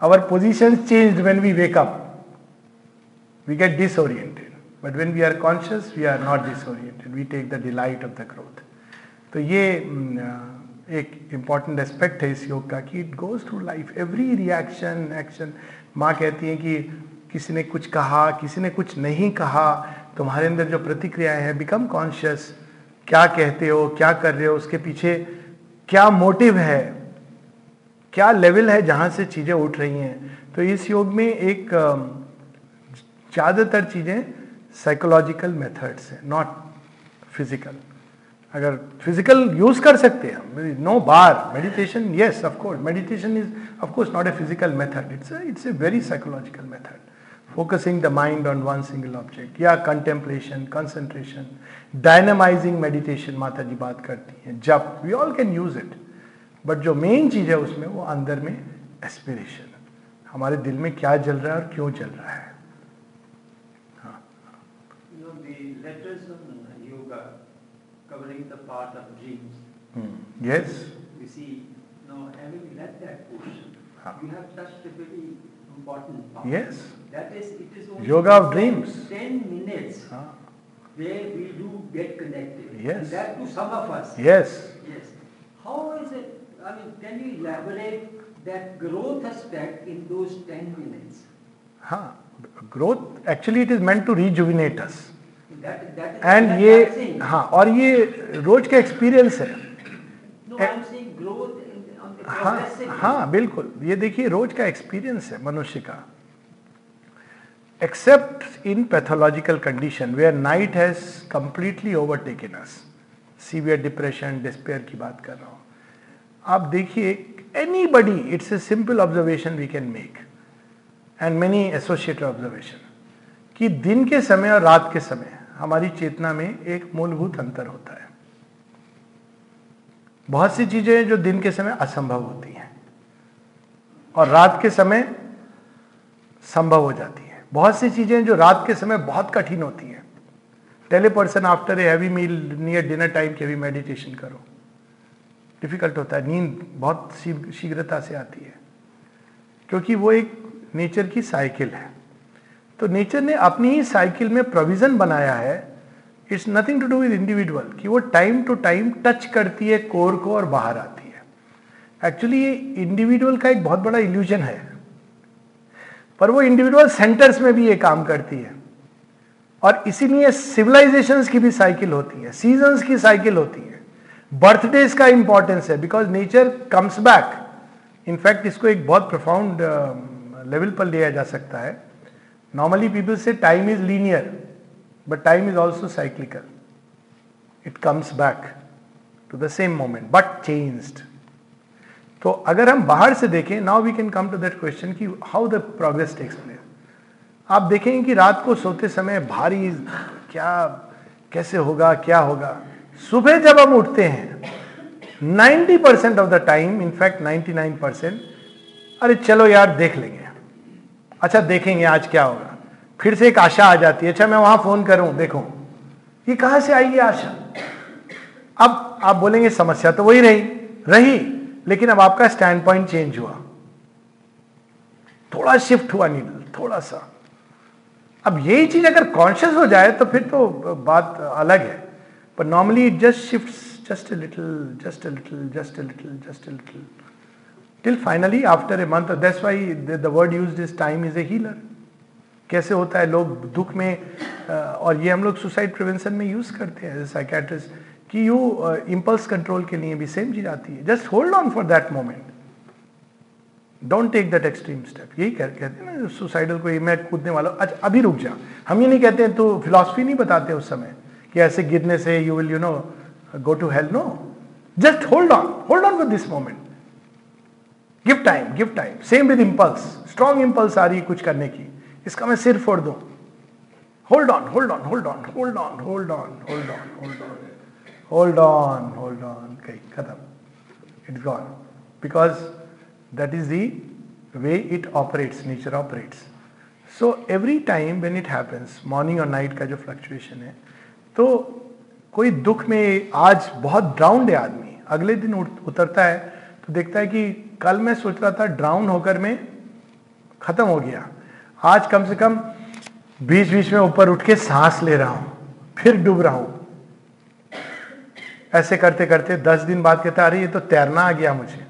our positions changed when we wake up. We get disoriented. But when we are conscious, we are not disoriented. We take the delight of the growth. तो ये एक important aspect है इस योग का कि it goes through life every reaction action माँ कहती हैं कि किसी ने कुछ कहा किसी ने कुछ नहीं कहा तुम्हारे अंदर जो प्रतिक्रियाएँ हैं बिकम कॉन्शियस क्या कहते हो क्या कर रहे हो उसके पीछे क्या मोटिव है क्या लेवल है जहाँ से चीज़ें उठ रही हैं तो इस योग में एक ज़्यादातर चीज़ें साइकोलॉजिकल मेथड्स हैं नॉट फ़िज़िकल अगर फ़िज़िकल यूज़ कर सकते हैं no bar meditation yes of course meditation is of course not a physical method it's it's a very psychological method focusing the mind on one single object. या contemplation, concentration, dynamizing meditation माता जी बात करती हैं जब we all can use it. But जो main चीज़ है उसमें वो अंदर में एस्पिरेशन हमारे दिल में क्या जल रहा है और क्यों जल रहा है? Covering the part of dreams. Hmm. Yes. You see, now having read that portion, huh. you have touched a very important part. Yes. That is, it is only Yoga of dreams. 10 minutes where we do get connected. Yes. And that to some of us. Yes. Yes. How is it, I mean, can you elaborate that growth aspect in those 10 minutes? Huh. Growth, actually it is meant to rejuvenate us. And ये हाँ और ये रोज का experience है। No, growth हाँ हाँ बिल्कुल। ये देखिए रोज का एक्सपीरियंस है मनुष्य का। Except in pathological condition where night has completely overtaken us severe depression despair की बात कर रहा हूँ। आप देखिए anybody it's a simple observation we can make and many associated observation कि दिन के समय और रात के समय हमारी चेतना में एक मूलभूत अंतर होता है। बहुत सी चीज़ें जो दिन के समय असंभव होती हैं और रात के समय संभव हो जाती है। बहुत सी चीज़ें जो रात के समय बहुत कठिन होती हैं। Tell a person after a heavy meal near dinner time के भी मेडिटेशन करो। डिफ़िकल्ट होता है, नींद बहुत शीघ्रता से आती है। क्योंकि वो एक नेचर की साइकिल है। तो नेचर ने अपनी ही साइकिल में प्रोविज़न बनाया है। It's nothing to do with individual कि वो टाइम टू टाइम टच करती है कोर को और बाहर आती है। एक्चुअली ये इंडिविजुअल का एक बहुत बड़ा इल्यूजन है। पर वो इंडिविजुअल सेंटर्स में भी ये काम करती है। और इसीलिए सिविलाइजेशन की भी साइकिल होती है। सीज़न की साइकिल होती है। बर्थडेज का इंपॉर्टेंस है because nature comes back in fact इसको एक बहुत प्रोफाउंड लेवल uh, पर लिया जा सकता है। Normally people say time is linear But time is also cyclical. It comes back to the same moment, but changed. तो अगर हम बाहर से देखें now we can come to that question कि how the progress takes place आप देखेंगे कि रात को सोते समय भारी क्या कैसे होगा क्या होगा सुबह जब हम उठते हैं 90 percent of the time in fact 99 percent अरे चलो यार देख लेंगे अच्छा देखेंगे आज क्या होगा फिर से एक आशा आ जाती है अच्छा मैं वहाँ फ़ोन करूँ, देखो। ये कहाँ से आई ये आशा? अब आप बोलेंगे, समस्या तो वही रही रही, लेकिन अब आपका स्टैंड पॉइंट चेंज हुआ। थोड़ा शिफ्ट हुआ नीडल थोड़ा सा। अब यही चीज़ अगर कॉन्शियस हो जाए तो फिर तो बात अलग है। पर normally it just shift just little just little just little just little till finally after a month that's why the word used is time is a healer कैसे होता है लोग दुख में और ये हम लोग सुसाइड प्रिवेंशन में यूज़ करते हैं साइकेट्रिस्ट कि यू इम्पल्स कंट्रोल के लिए भी सेम चीज़ आती है। Just hold on for that moment don't take that extreme step यही कह, कहते हैं ना सुसाइडल को मैं कूदने वाला अच्छा अभी रुक जा। हम ये नहीं कहते हैं तो फिलोसफी नहीं बताते उस समय कि ऐसे गिरने से you will you know go to help no just hold on hold on with this moment give time give time same with impulse strong impulse आ रही है कुछ करने की। इसका मैं सिर फोड़ दूँ। Hold on hold on hold on hold on hold on hold on hold on hold on hold on कहीं खत्म। It's gone because that is the way it operates nature operates so every time when it happens morning और night का जो fluctuation है तो कोई दुख में आज बहुत ड्राउंड है आदमी। अगले दिन उतरता है तो देखता है कि कल मैं सोच रहा था ड्राउन होकर मैं खत्म हो गया। आज कम से कम बीच बीच में ऊपर उठ के सांस ले रहा हूँ, फिर डूब रहा हूँ। ऐसे करते करते दस दिन बाद कहता, अरे, ये तो तैरना आ गया मुझे।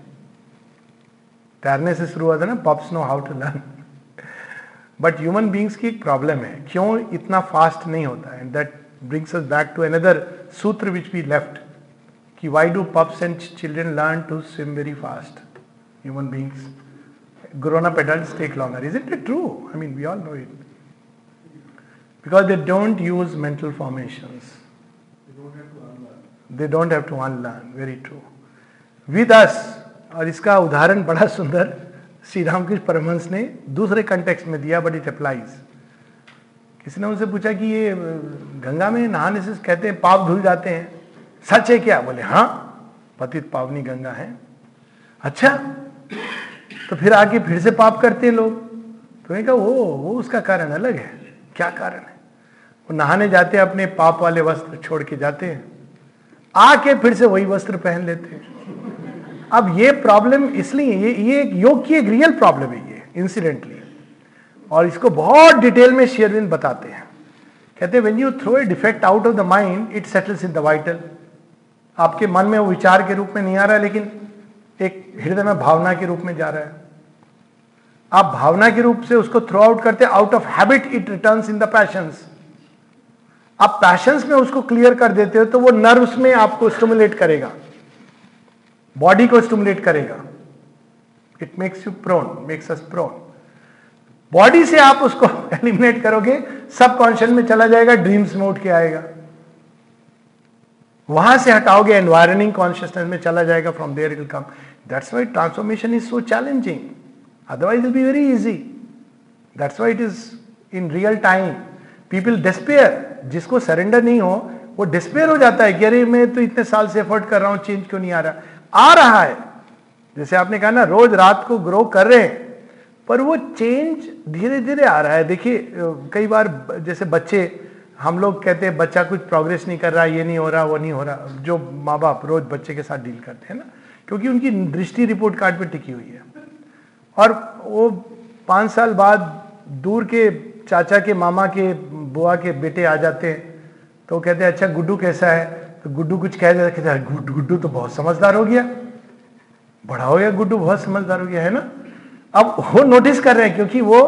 तैरने से शुरू हुआ था ना pups know how to learn but human beings की एक प्रॉब्लम है, क्यों इतना फास्ट नहीं होता? है that brings us back to another सूत्र विच वी लेफ़्ट कि why do pups and children learn to swim very fast human beings grown up adults take longer isn't it true i mean we all know it because they don't use mental formations they don't have to unlearn They don't have to unlearn. very true with us और इसका उदाहरण बड़ा सुंदर श्री रामकृष्ण परमहंस ने दूसरे context में दिया but it applies किसी ने उनसे पूछा कि ये गंगा में नहाने से कहते हैं पाप धुल जाते हैं सच है क्या बोले हाँ पतित पावनी गंगा है अच्छा तो फिर आके फिर से पाप करते हैं लोग। तो कहा वो वो उसका कारण अलग है। क्या कारण है? वो नहाने जाते हैं, अपने पाप वाले वस्त्र छोड़ के जाते हैं। आके फिर से वही वस्त्र पहन लेते हैं। अब ये प्रॉब्लम इसलिए, ये ये एक योग की एक रियल प्रॉब्लम है ये इंसिडेंटली और इसको बहुत डिटेल में शेयरविन बताते हैं। कहते हैं when you throw a defect out of the mind it settles in the vital आपके मन में वो विचार के रूप में नहीं आ रहा, लेकिन एक हृदय में भावना के रूप में जा रहा है। आप भावना के रूप से उसको थ्रो आउट करते out of habit it return in the passions आप पैशंस में उसको क्लियर कर देते हो तो वो नर्व्स में आपको स्टिमुलेट करेगा। बॉडी को स्टिमुलेट करेगा। It makes you prone makes us prone body से आप उसको [LAUGHS] एलिमिनेट करोगे सब कॉन्शियस में चला जाएगा ड्रीम्स में उठ के आएगा। वहाँ से हटाओगे एनवायरनिंग कॉन्शियसनेस में चला जाएगा from there will come that's why transformation is so challenging otherwise it be very easy that's why it is in real time people despair जिसको सरेंडर नहीं हो, वो डिस्पेयर हो जाता है कि अरे, मैं तो इतने साल से एफर्ट कर रहा हूँ चेंज क्यों नहीं आ रहा? आ रहा है। जैसे आपने कहा ना, रोज रात को ग्रो कर रहे हैं, पर वो चेंज धीरे धीरे आ रहा है। देखिए कई बार जैसे बच्चे हम लोग कहते हैं, बच्चा कुछ प्रोग्रेस नहीं कर रहा, ये नहीं हो रहा, वो नहीं हो रहा। जो माँ बाप रोज बच्चे के साथ डील करते हैं ना, क्योंकि उनकी दृष्टि रिपोर्ट कार्ड पे टिकी हुई है। और वो पाँच साल बाद दूर के चाचा के, मामा के, बुआ के बेटे आ जाते हैं तो कहते हैं अच्छा गुड्डू कैसा है? तो गुड्डू कुछ कह देता कहते गुड्डू तो बहुत समझदार हो गया। बड़ा हो गया गुड्डू, बहुत समझदार हो गया, है ना? अब वो नोटिस कर रहे हैं, क्योंकि वो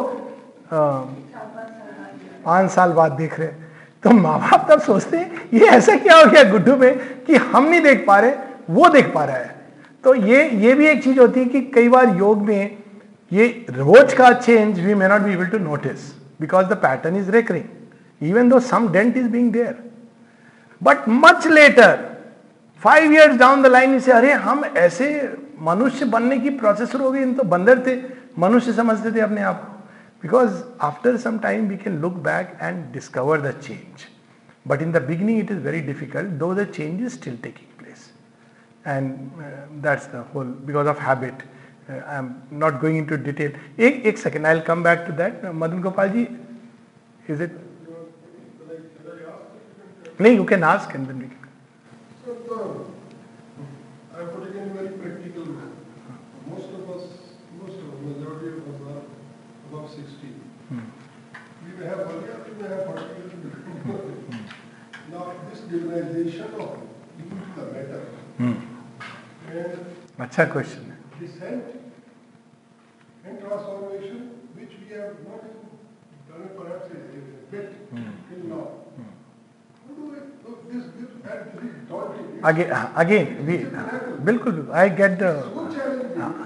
पाँच साल बाद देख रहे हैं। तो माँ बाप तब सोचते हैं ये ऐसा क्या हो गया गुड्डू में कि हम नहीं देख पा रहे, वो देख पा रहा है? तो ये ये भी एक चीज़ होती है कि कई बार योग में ये रोज का change we may not be able to notice because the pattern is recurring even though some dent is being there but much later five years down the line इसे अरे, हम ऐसे मनुष्य बनने की प्रोसेस हो गई इन तो बंदर थे। मनुष्य समझते थे अपने आप को। Because after some time we can look back and discover the change. But in the beginning it is very difficult though the change is still taking place. And uh, that's the whole, because of habit. Uh, I'm not going into detail. Ek, ek second, I'll come back to that. Uh, Madan Gopal ji, is it? No, you can ask and then we can. have money have Now, this demonization of the matter. Hmm. and अच्छा question descent and transformation which we have not done perhaps a bit hmm. till now. Hmm. Again, uh, again, we बिल्कुल uh, I get the uh,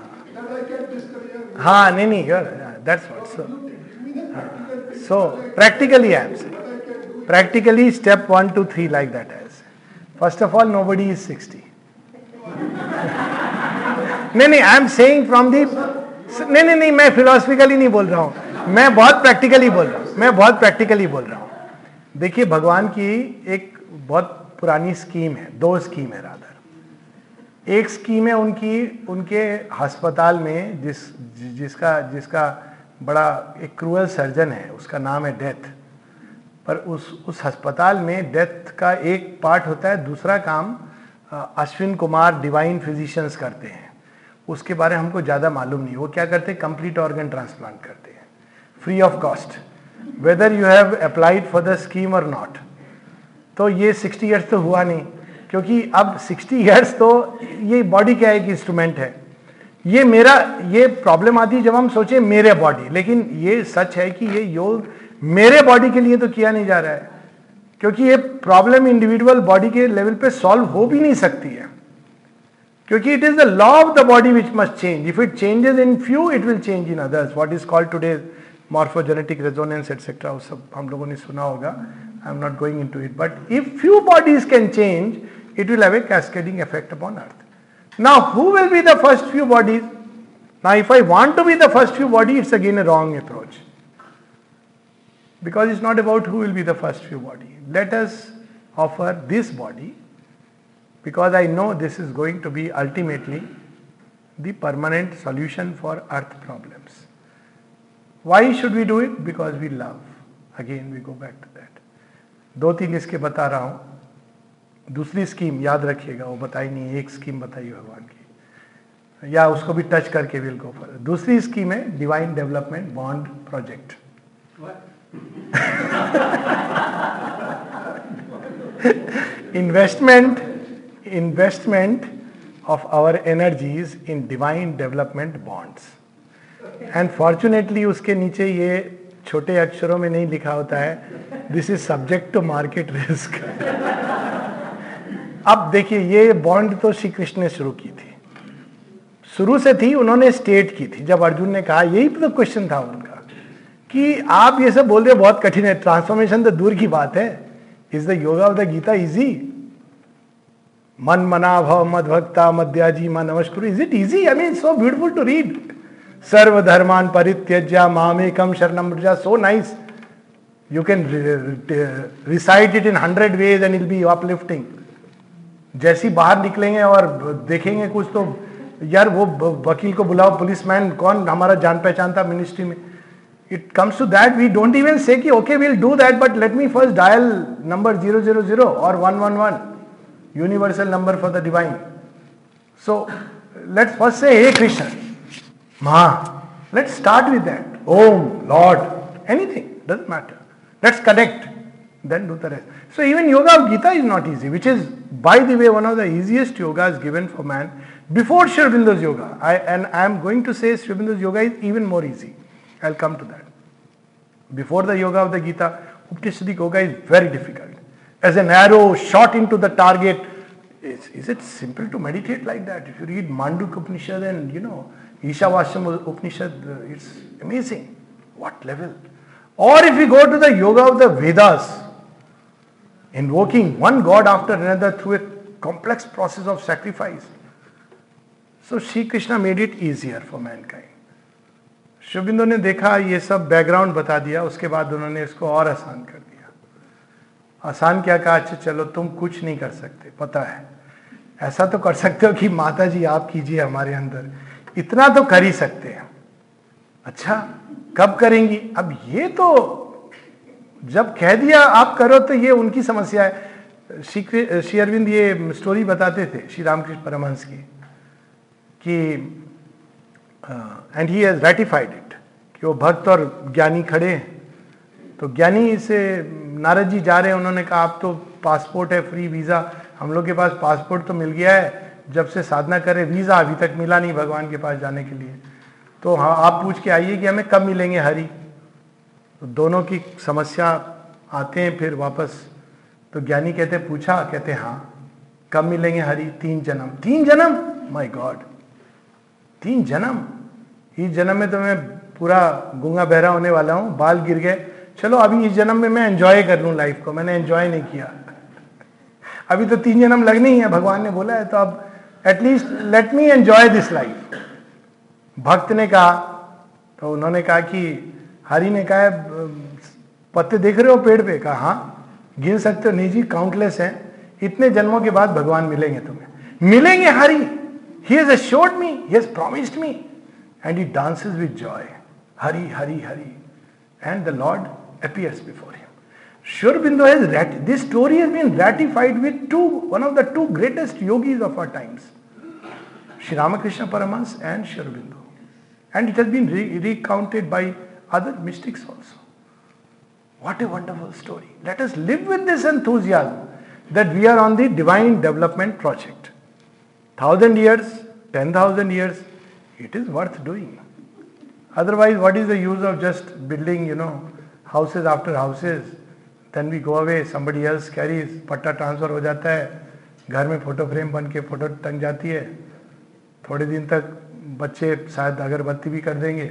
हाँ नहीं नहीं यार that's what So I- practically, I am saying. I practically, step 1 to 3 like that as first of all, nobody is 60 [LAUGHS] नहीं नहीं I am saying from the नहीं नहीं नहीं, मैं फिलोसफिकली नहीं बोल रहा हूँ। मैं बहुत प्रैक्टिकली बोल रहा हूँ। मैं बहुत प्रैक्टिकली बोल रहा हूँ। देखिए, भगवान की एक बहुत पुरानी स्कीम है। दो स्कीम है राधर एक स्कीम है उनकी, उनके अस्पताल में जिस, जिसका जिसका बड़ा एक क्रूअल सर्जन है, उसका नाम है डेथ। पर उस उस अस्पताल में डेथ का एक पार्ट होता है, दूसरा काम अश्विन कुमार डिवाइन फिजिशियंस करते हैं। उसके बारे में हमको ज़्यादा मालूम नहीं, वो क्या करते हैं? कंप्लीट ऑर्गन ट्रांसप्लांट करते हैं। Free of cost whether you have applied for the scheme और नॉट तो ये 60 ईयर्स तो हुआ नहीं, क्योंकि अब 60 ईयर्स तो ये बॉडी क्या एक इंस्ट्रूमेंट है? ये मेरा, ये प्रॉब्लम आती है जब हम सोचे मेरे बॉडी लेकिन ये सच है कि ये योग मेरे बॉडी के लिए तो किया नहीं जा रहा है। क्योंकि ये प्रॉब्लम इंडिविजुअल बॉडी के लेवल पे सॉल्व हो भी नहीं सकती है। क्योंकि it is the law of the body which must change if it changes in few it will change in others what is called today morphogenetic resonance etcetera उस सब हम लोगों ने सुना होगा। I am not going in to it but if few bodies can change it will have a cascading effect upon earth Now who will be the first few bodies now if I want to be the first few body it's again a wrong approach because it's not about who will be the first few body let us offer this body because I know this is going to be ultimately the permanent solution for earth problems. Why should we do it? Because we love. Again we go back to that. दो तीन इसके बता रहा हूं दूसरी scheme याद रखिएगा वो बताई नहीं एक स्कीम बताई भगवान की। या उसको भी टच करके विल गो फॉर दूसरी स्कीम है divine development bond project investment investment of our energies in divine development bonds. And fortunately उसके नीचे ये छोटे अक्षरों में नहीं लिखा होता है। This is subject to market risk अब देखिए, ये बॉन्ड तो श्री कृष्ण ने शुरू की थी। शुरू से थी, उन्होंने स्टेट की थी। जब अर्जुन ने कहा, यही तो क्वेश्चन था उनका, कि आप ये सब बोल रहे बहुत कठिन है। ट्रांसफॉर्मेशन तो दूर की बात है। Is the yoga of the Gita easy मन मना भव मद भक्ता मध्याजी मन नमस्कुरु is it easy I mean so beautiful to read सर्व धर्मान परित्यज्या मामेकम शरणम ब्रजा so nice you can recite it in hundred ways and it'll be uplifting जैसी बाहर निकलेंगे और देखेंगे कुछ तो यार वो वकील को बुलाओ पुलिस मैन कौन हमारा जान पहचान था मिनिस्ट्री में। It comes to that we don't even say कि okay will do that but let me first dial number zero zero zero और one one one universal number for the divine so let first say हे कृष्ण महा let start with that Om lord anything doesn't matter let's connect then do the rest so even yoga of gita is not easy which is by the way one of the easiest yogas given for man before Sri Aurobindo's yoga I, and i am going to say Sri Aurobindo's yoga is even more easy I'll come to that. Before the yoga of the Gita, Upanishadic yoga is very difficult. As an arrow shot into the target, is, is it simple to meditate like that? If you read Manduk Upanishad and you know Ishavashyam Upanishad, uh, it's amazing. What level? Or if we go to the yoga of the Vedas, invoking one god after another through a complex process of sacrifice. So, Sri Krishna made it easier for mankind. Shubhindu ने देखा ये सब background बता दिया उसके बाद उन्होंने इसको और आसान कर दिया आसान क्या कहा अच्छा चलो तुम कुछ नहीं कर सकते पता है ऐसा तो कर सकते हो कि माता जी आप कीजिए हमारे अंदर इतना तो कर ही सकते हैं अच्छा कब करेंगी अब ये तो जब कह दिया आप करो तो ये उनकी समस्या है। श्री अरविंद ये स्टोरी बताते थे श्री रामकृष्ण परमहंस की कि and he has ratified it कि वो भक्त और ज्ञानी खड़े हैं। तो ज्ञानी से नारद जी जा रहे हैं, उन्होंने कहा, आप तो पासपोर्ट है फ्री वीज़ा हम लोग के पास पासपोर्ट तो मिल गया है, जब से साधना करें वीज़ा अभी तक मिला नहीं भगवान के पास जाने के लिए। तो हाँ आप पूछ के आइए कि हमें कब मिलेंगे, हरी। तो दोनों की समस्या आते हैं, फिर वापस। तो ज्ञानी कहते पूछा, कहते हाँ कब मिलेंगे हरी? तीन जन्म। तीन जन्म? माय गॉड तीन जन्म? इस जन्म में तो मैं पूरा गुंगा बहरा होने वाला हूँ। बाल गिर गए। चलो, अभी इस जन्म में मैं एंजॉय कर लूँ लाइफ को। मैंने एंजॉय नहीं किया। अभी तो तीन जन्म लगने ही है। भगवान ने बोला है तो अब at least let me enjoy this life भक्त ने कहा तो उन्होंने कहा कि हरि ने कहा, पत्ते देख रहे हो पेड़ पे? कहा हाँ। गिन सकते हो। नहीं जी काउंटलेस हैं। इतने जन्मों के बाद भगवान मिलेंगे तुम्हें। मिलेंगे Hari. He has assured me he has me and he dances with joy Hari Hari Hari. And the lord appears before him Sri Aurobindo has rat this story has been ratified with two one of the two greatest yogis of our times Shri Ramakrishna Paramahamsa and Sri Aurobindo and it has been recounted by other mystics also. What a wonderful story. Let us live with this enthusiasm that we are on the divine development project. Thousand years, ten thousand years, it is worth doing. Otherwise, what is the use of just building, you know, houses after houses? Then we go away, somebody else carries, पट्टा transfer हो जाता है घर में photo frame बन के photo टंग जाती है थोड़े दिन तक बच्चे शायद अगरबत्ती भी कर देंगे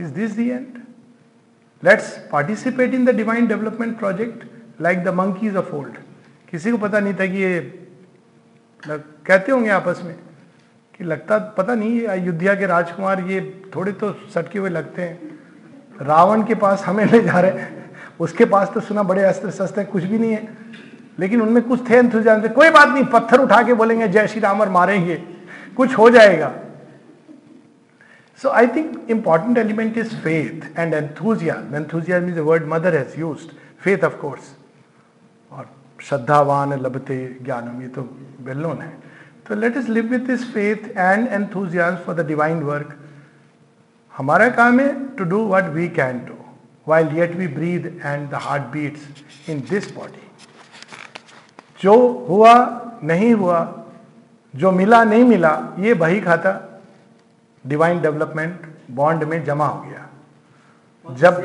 is this the end let's participate in the divine development project like the monkeys of old किसी को पता नहीं था कि ये कहते होंगे आपस में कि लगता, पता नहीं, अयोध्या के राजकुमार ये थोड़े तो सटके हुए लगते हैं। रावण के पास हमें ले जा रहे हैं। उसके पास तो सुना बड़े अस्त्र शस्त्र कुछ भी नहीं है। लेकिन उनमें कुछ थे इंतज़ाम कोई बात नहीं, पत्थर उठा के बोलेंगे, जय श्री राम और मारेंगे। कुछ हो जाएगा। So I think important element is faith and enthusiasm. Enthusiasm is a word mother has used. Faith of course. और श्रद्धावान लभते ज्ञानम ये तो वेल नोन है तो let us live with this faith and enthusiasm for the divine work हमारा काम है to do what we can do while yet we breathe and the heart beats in this body जो हुआ नहीं हुआ जो मिला नहीं मिला ये बही खाता डिवाइन डेवलपमेंट बॉन्ड में जमा हो गया। जब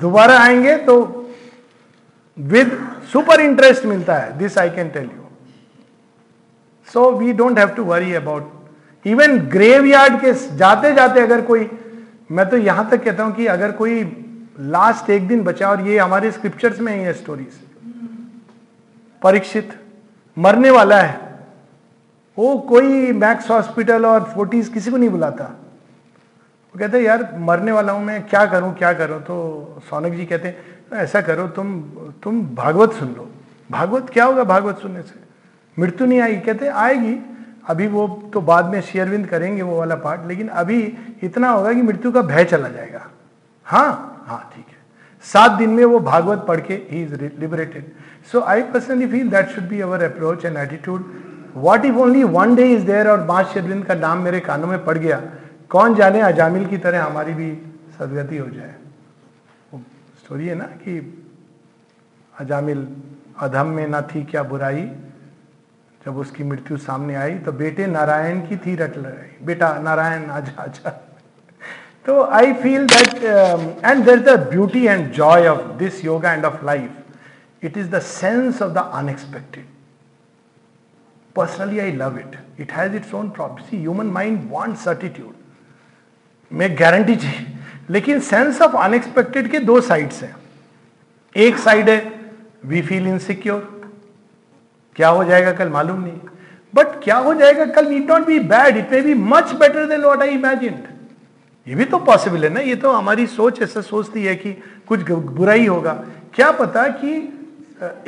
दोबारा आएँगे तो विद सुपर इंटरेस्ट मिलता है this I can tell you so we don't have to worry about even graveyard के जाते जाते अगर कोई मैं तो यहाँ तक कहता हूँ कि अगर कोई लास्ट एक दिन बचा और ये हमारे स्क्रिप्चर्स में ही है स्टोरीज परीक्षित मरने वाला है। वो कोई मैक्स हॉस्पिटल और फोर्टीज किसी को नहीं बुलाता। वो कहते यार, मरने वाला हूँ मैं, क्या करूँ, क्या करूँ? तो सौनक जी कहते हैं, ऐसा करो, तुम तुम भागवत सुन लो। भागवत क्या होगा भागवत सुनने से? मृत्यु नहीं आएगी। कहते आएगी। अभी वो तो बाद में शेयरविंद करेंगे वो वाला पार्ट लेकिन अभी इतना होगा कि मृत्यु का भय चला जाएगा। हाँ हाँ ठीक है। सात दिन में वो भागवत पढ़ के he is liberated so I personally feel that should be our approach and attitude what if only one day is there और माँ शेरविंद का नाम मेरे कानों में पड़ गया? कौन जाने अजामिल की तरह हमारी भी सदगति हो जाए? वो स्टोरी है ना कि अजामिल अधम में ना थी क्या बुराई? जब उसकी मृत्यु सामने आई तो बेटे नारायण की थी रट लड़ाई। बेटा नारायण आजा आजा तो I feel that and there the beauty and joy of this yoga and of life it is the sense of the unexpected personally I love it it has its own property human mind want certitude में guarantee चाहिए लेकिन sense of unexpected के दो sides हैं। एक side है we feel insecure क्या हो जाएगा कल मालूम नहीं। बट क्या हो जाएगा कल need not be bad it may be much better than what I imagined ये भी तो पॉसिबल है ना? ये तो हमारी सोच ऐसा सोचती है कि कुछ बुरा ही होगा। क्या पता कि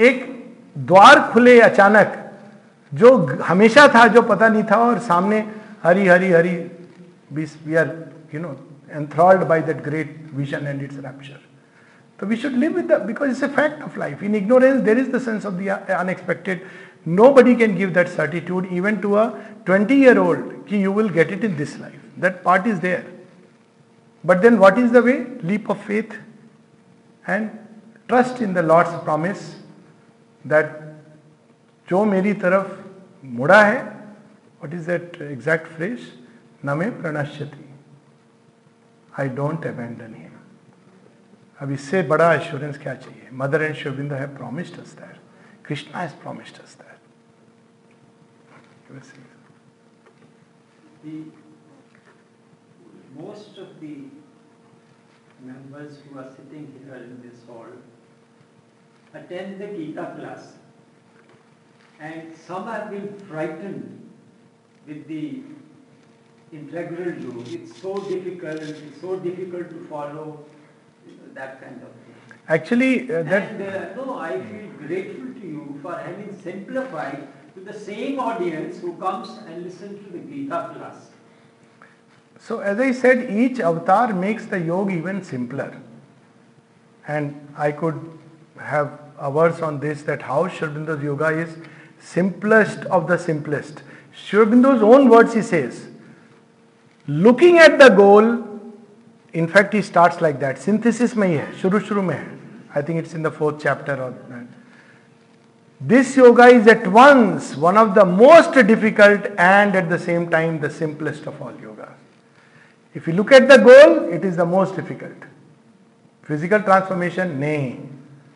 एक द्वार खुले अचानक। जो हमेशा था, जो पता नहीं था, और सामने हरी हरी हरी बीस we are you know enthralled by that great vision and its rapture तो we should live with because it's a fact of life in ignorance there is the sense of the unexpected nobody can give that certitude even to a twenty year old कि you will get it in this life that part is there but then what is the way leap of faith and trust in the lord's promise that जो मेरी तरफ़ मुड़ा है what is that exact phrase नमे प्रणश्यति। I don't abandon him अब इससे बड़ा एश्योरेंस क्या चाहिए? मदर एंड शोबिंद है promised us that Krishna is promised us that most of the members who are sitting here in this hall attend the Gita class. And some have been frightened with the integral loop. It's so difficult, it's so difficult to follow that kind of thing. Actually, uh, that And uh, no, I feel grateful to you for having simplified to the same audience who comes and listens to the Gita class. So as I said, each avatar makes the yoga even simpler. And I could have hours on this that how Aurobindo's yoga is simplest of the simplest. Shurabindu's own words he says, looking at the goal, in fact he starts like that, synthesis mein hai, shuru shuru mein hai. I think it's in the fourth chapter or that. This yoga is at once one of the most difficult and at the same time the simplest of all yogas. If you look at the goal, it is the most difficult. Physical transformation, nay,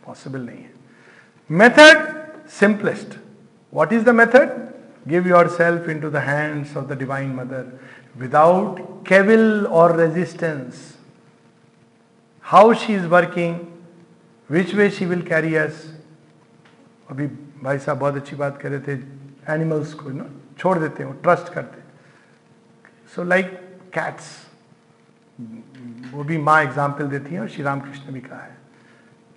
possible nay. Method, simplest. What is the method? Give yourself into the hands of the Divine Mother without cavil or resistance. How she is working, which way she will carry us. अभी भाई साहब बहुत अच्छी बात कर रहे थे animals को ना छोड़ देते हो ट्रस्ट करते सो लाइक कैट्स वो भी माँ एग्ज़ाम्पल देती हैं और श्री रामकृष्ण भी कहा है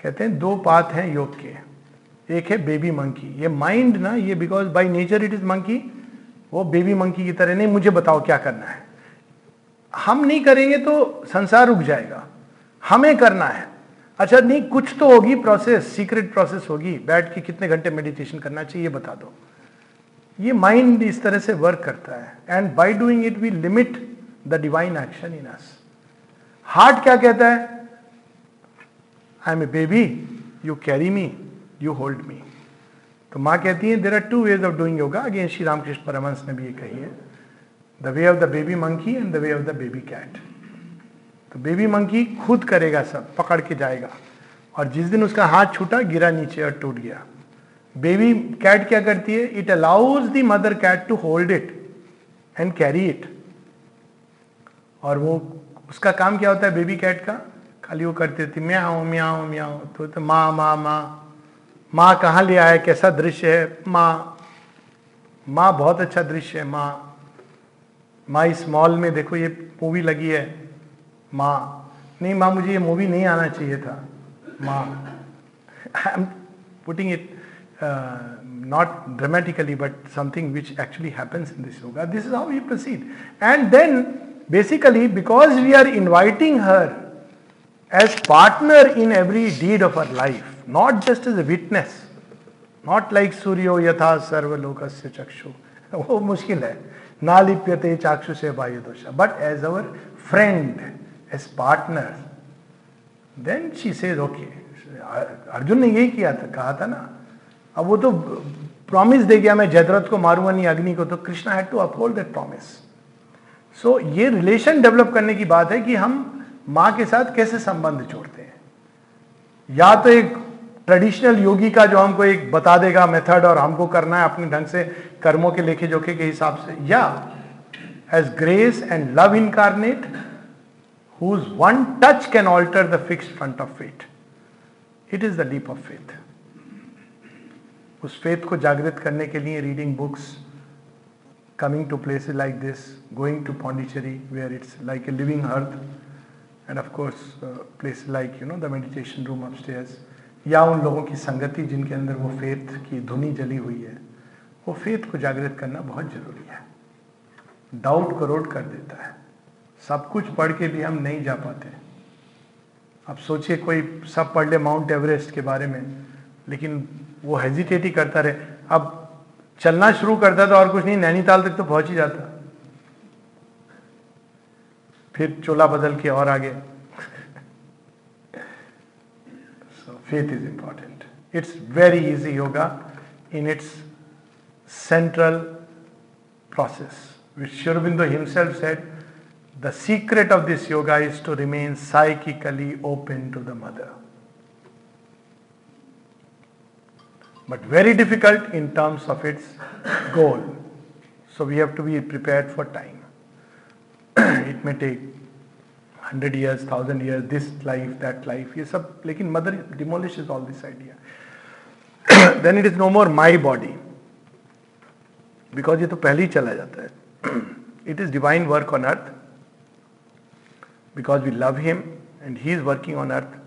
कहते हैं दो पाथ हैं योग के एक है बेबी मंकी ये माइंड ना, ये because by nature it is monkey वो बेबी मंकी की तरह नहीं, मुझे बताओ क्या करना है। हम नहीं करेंगे तो संसार रुक जाएगा। हमें करना है। अच्छा नहीं, कुछ तो होगी प्रोसेस सीक्रेट प्रोसेस होगी। बैठ के कितने घंटे मेडिटेशन करना चाहिए बता दो। ये माइंड इस तरह से वर्क करता है। And by doing it we limit the divine action in us heart क्या कहता है? I am a baby you carry me you hold me तो माँ कहती है there are two ways of doing yoga again Shri Ramakrishna Paramahamsa ने भी ये कही है। The way of the baby monkey and the way of the baby cat तो बेबी मंकी खुद करेगा सब पकड़ के जाएगा। और जिस दिन उसका हाथ छूटा गिरा नीचे और टूट गया। बेबी कैट क्या करती है? It allows the mother cat to hold it and carry it और वो उसका काम क्या होता है बेबी कैट का? खाली वो करती थी म्याओ म्याओ म्याओ तो, तो माँ माँ माँ। माँ कहाँ ले है कैसा दृश्य है? माँ माँ बहुत अच्छा दृश्य है, माँ। माँ, इस मॉल में देखो, ये मूवी लगी है, माँ। नहीं, माँ, मुझे ये मूवी नहीं आना चाहिए था, माँ। I am putting it not dramatically but something which actually happens in this yoga this is how you proceed and then basically because we are inviting her as partner in every deed of our life not just as a witness, not like suryo yatha sarvalokasya chakshu. [LAUGHS] वो मुश्किल है। ना लिप्यते चाक्षु से वायु दोषा but as our friend as partner then she says okay Arjun ने यही किया था, कहा था ना, अब वो तो प्रॉमिस दे गया, मैं जयद्रथ को मारूँगा, नहीं अग्नि को। तो Krishna had to uphold that promise so ये रिलेशन डेवलप करने की बात है कि हम माँ के साथ कैसे संबंध जोड़ते हैं। या तो एक ट्रेडिशनल योगी का जो हमको एक बता देगा मेथड और हमको करना है अपने ढंग से कर्मों के लेखे जोखे के हिसाब से, या as grace and love incarnate whose one touch can alter the fixed front of fate. It is the leap of faith. उस फेथ को जागृत करने के लिए reading books coming to places like this going to Pondicherry where it's like a living earth and of course place like you know the meditation room upstairs या उन लोगों की संगति जिनके अंदर वो फेथ की धुनी जली हुई है, वो फेथ को जागृत करना बहुत ज़रूरी है। डाउट को रोड कर देता है। सब कुछ पढ़ के भी हम नहीं जा पाते। अब सोचिए कोई सब पढ़ ले माउंट एवरेस्ट के बारे में, लेकिन वो हेजिटेट ही करता रहे। अब चलना शुरू करता था और कुछ नहीं, नैनीताल तक तो पहुँच ही जाता। फिर चोला बदल के और आगे। faith is important. It's very easy yoga in its central process, which Shurbindo himself said, the secret of this yoga is to remain psychically open to the mother. But very difficult in terms of its goal. So we have to be prepared for time. [CLEARS THROAT] it may take hundred years thousand years this life that life ये सब, लेकिन mother demolish is all this idea then it is no more my body because ये तो पहले ही चला जाता है. It is divine work on earth because we love him and he is working on earth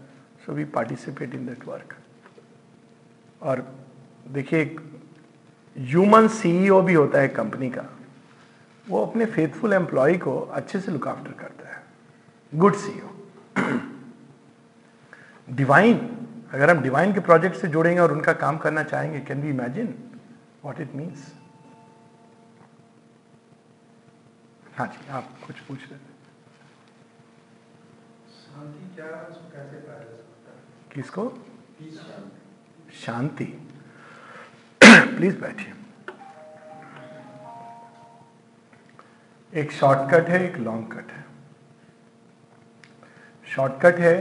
so we participate in that work और देखिए human CEO भी होता है कंपनी का. वो अपने फेथफुल एम्प्लॉय को अच्छे से लुक आफ्टर करता है. गुड सीईओ डिवाइन अगर हम डिवाइन के प्रोजेक्ट से जुड़ेंगे और उनका काम करना चाहेंगे can we imagine what it means हाँ जी आप कुछ पूछ रहे थे किसको? शांति। प्लीज़ [COUGHS] बैठिए। एक शॉर्टकट है एक लॉन्ग कट है। शॉर्टकट है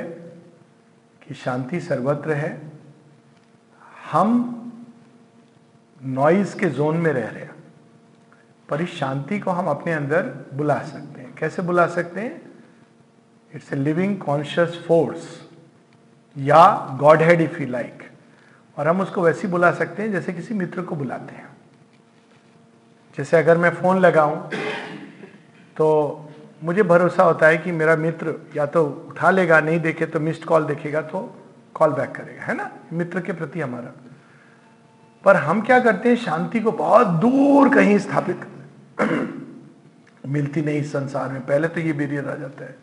कि शांति सर्वत्र है। हम नॉइज़ के जोन में रह रहे हैं, पर इस शांति को हम अपने अंदर बुला सकते हैं। कैसे बुला सकते हैं? It's a living conscious force या godhead if you like और हम उसको वैसे बुला सकते हैं, जैसे किसी मित्र को बुलाते हैं। जैसे अगर मैं फ़ोन लगाऊँ तो मुझे भरोसा होता है कि मेरा मित्र या तो उठा लेगा, नहीं देखे तो मिस्ड कॉल देखेगा तो कॉल बैक करेगा, है ना? मित्र के प्रति हमारा। पर हम क्या करते हैं? शांति को बहुत दूर कहीं स्थापित [CLEARS THROAT] मिलती नहीं इस संसार में। पहले तो ये बेरियर आ जाता है।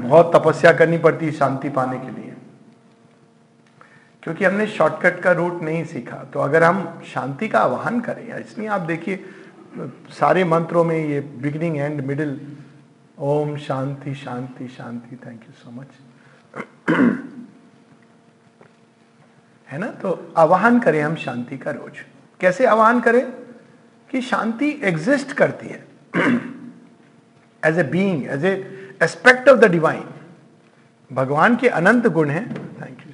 [CLEARS THROAT] बहुत तपस्या करनी पड़ती है शांति पाने के लिए। क्योंकि हमने शॉर्टकट का रूट नहीं सीखा। तो अगर हम शांति का आह्वान करें इसलिए आप देखिए सारे मंत्रों में ये beginning and middle Om Shanti Shanti Shanti thank you so much है ना? तो आह्वान करें हम शांति का रोज। कैसे आह्वान करें? कि शांति एग्जिस्ट करती है। As a being as a aspect of the divine भगवान के अनंत गुण हैं। थैंक यू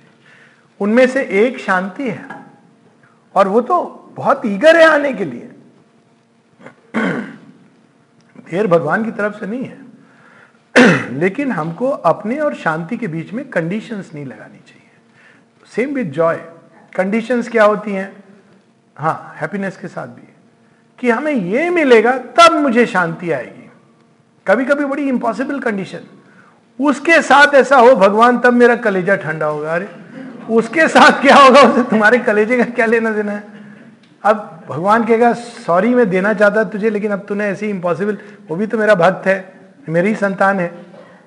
उनमें से एक शांति है। और वो तो बहुत ईगर है आने के लिए। [CLEARS THROAT] देर भगवान की तरफ़ से नहीं है। [CLEARS THROAT] लेकिन हमको अपने और शांति के बीच में कंडीशंस नहीं लगानी चाहिए। सेम विद जॉय कंडीशंस क्या होती हैं? हाँ हैप्पीनेस के साथ भी। कि हमें ये मिलेगा, तब मुझे शांति आएगी। कभी कभी बड़ी इंपॉसिबल कंडीशन उसके साथ ऐसा हो, भगवान, तब मेरा कलेजा ठंडा होगा। अरे, उसके साथ क्या होगा, उसे तुम्हारे कलेजे का क्या लेना देना है? अब भगवान कहेगा सॉरी मैं देना चाहता तुझे, लेकिन अब तूने ऐसी इम्पॉसिबल वो भी तो मेरा भक्त है, मेरी संतान है।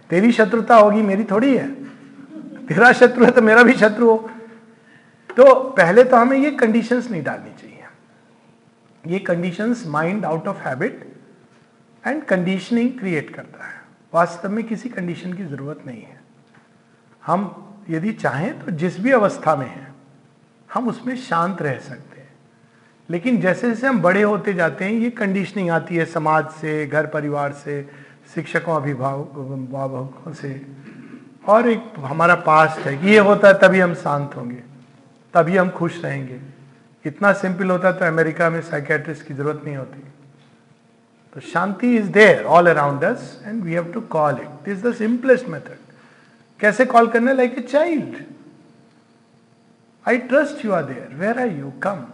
तेरी शत्रुता होगी, मेरी थोड़ी है। तेरा शत्रु है तो मेरा भी शत्रु हो। तो पहले तो हमें ये कंडीशंस नहीं डालनी चाहिए। ये conditions mind out of habit and conditioning create करता है। वास्तव में किसी कंडीशन की ज़रूरत नहीं है। हम यदि चाहें तो जिस भी अवस्था में हैं, हम उसमें शांत रह सकते हैं। लेकिन जैसे जैसे हम बड़े होते जाते हैं, ये कंडीशनिंग आती है समाज से, घर परिवार से, शिक्षकों, अभिभावकों से। और एक हमारा पास्ट है कि ये होता है तभी हम शांत होंगे, तभी हम खुश रहेंगे। इतना सिंपल होता तो अमेरिका में साइकेट्रिस्ट की ज़रूरत नहीं होती। तो shanti is there all around us and we have to call it this is the simplest method कैसे कॉल करना? Like a child I trust you are there where are you come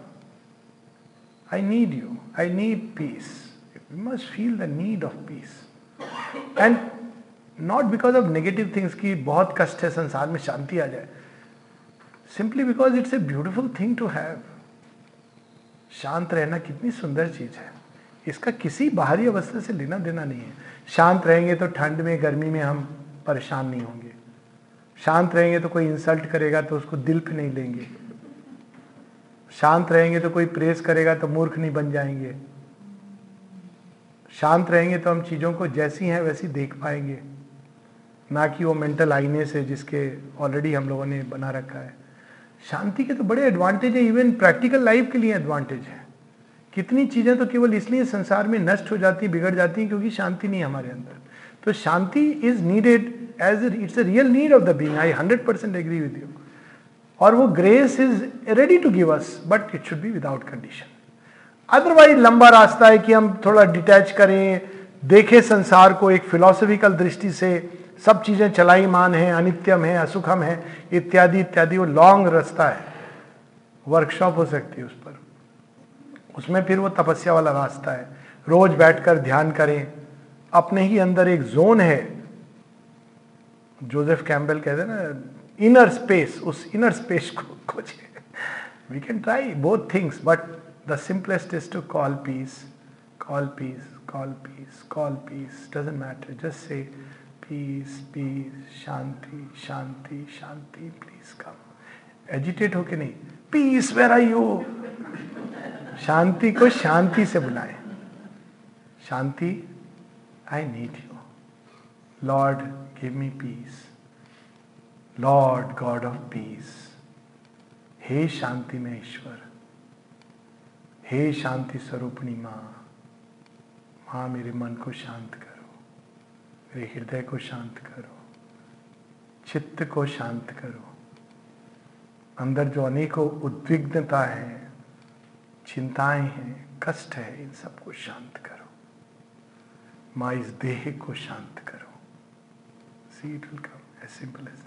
I need you I need peace you must feel the need of peace and not because of negative things की बहुत कष्ट है, संसार में शांति आ जाए. Simply because it's a beautiful thing to have शांत रहना कितनी सुंदर चीज़ है. इसका किसी बाहरी अवस्था से लेना देना नहीं है. शांत रहेंगे तो ठंड में, गर्मी में हम परेशान नहीं होंगे. शांत रहेंगे तो कोई इंसल्ट करेगा तो उसको दिल पे नहीं लेंगे. शांत रहेंगे तो कोई प्रेस करेगा तो मूर्ख नहीं बन जाएँगे। शांत रहेंगे तो हम चीज़ों को जैसी हैं वैसी देख पाएँगे। ना कि वो मेंटल आईने से जिसके ऑलरेडी हम लोगों ने बना रखा है। शांति के तो बड़े एडवांटेज है इवन प्रैक्टिकल लाइफ के लिए एडवांटेज है। कितनी चीज़ें तो केवल इसलिए संसार में नष्ट हो जाती बिगड़ जाती हैं क्योंकि शांति नहीं है हमारे अंदर। तो shanti is needed as it's a real need of the being I hundred percent agree with you और वो grace is ready to give us but it should be without condition otherwise लंबा रास्ता है कि हम थोड़ा डिटैच करें, देखें संसार को एक फिलोसफिकल दृष्टि से, सब चीज़ें चलाई मान है, अनित्यम है, असुखम है, इत्यादि इत्यादि, वो लॉन्ग रास्ता है। वर्कशॉप हो सकती है उस पर। उसमें फिर वो तपस्या वाला रास्ता है। रोज बैठकर ध्यान करें। अपने ही अंदर एक जोन है। जोसेफ कैम्बल कहते हैं ना इनर स्पेस उस इनर स्पेस को [LAUGHS] खोजे we can try both things but the simplest is to call peace call peace call peace call peace doesn't matter just say peace peace Shanti Shanti Shanti please come agitate होके नहीं piece where are you शांति को शांति से बुलाए शांति I need you lord give me peace Lord god of peace हे शांति में ईश्वर, हे शांति स्वरूपणी माँ माँ मेरे मन को शांत करो, मेरे हृदय को शांत करो, चित्त को शांत करो। अंदर जो अनेकों उद्विग्नता है, चिंताएँ हैं, कष्ट है, इन सबको शांत करो। माँ इस देह को शांत करो। See it will come as simple as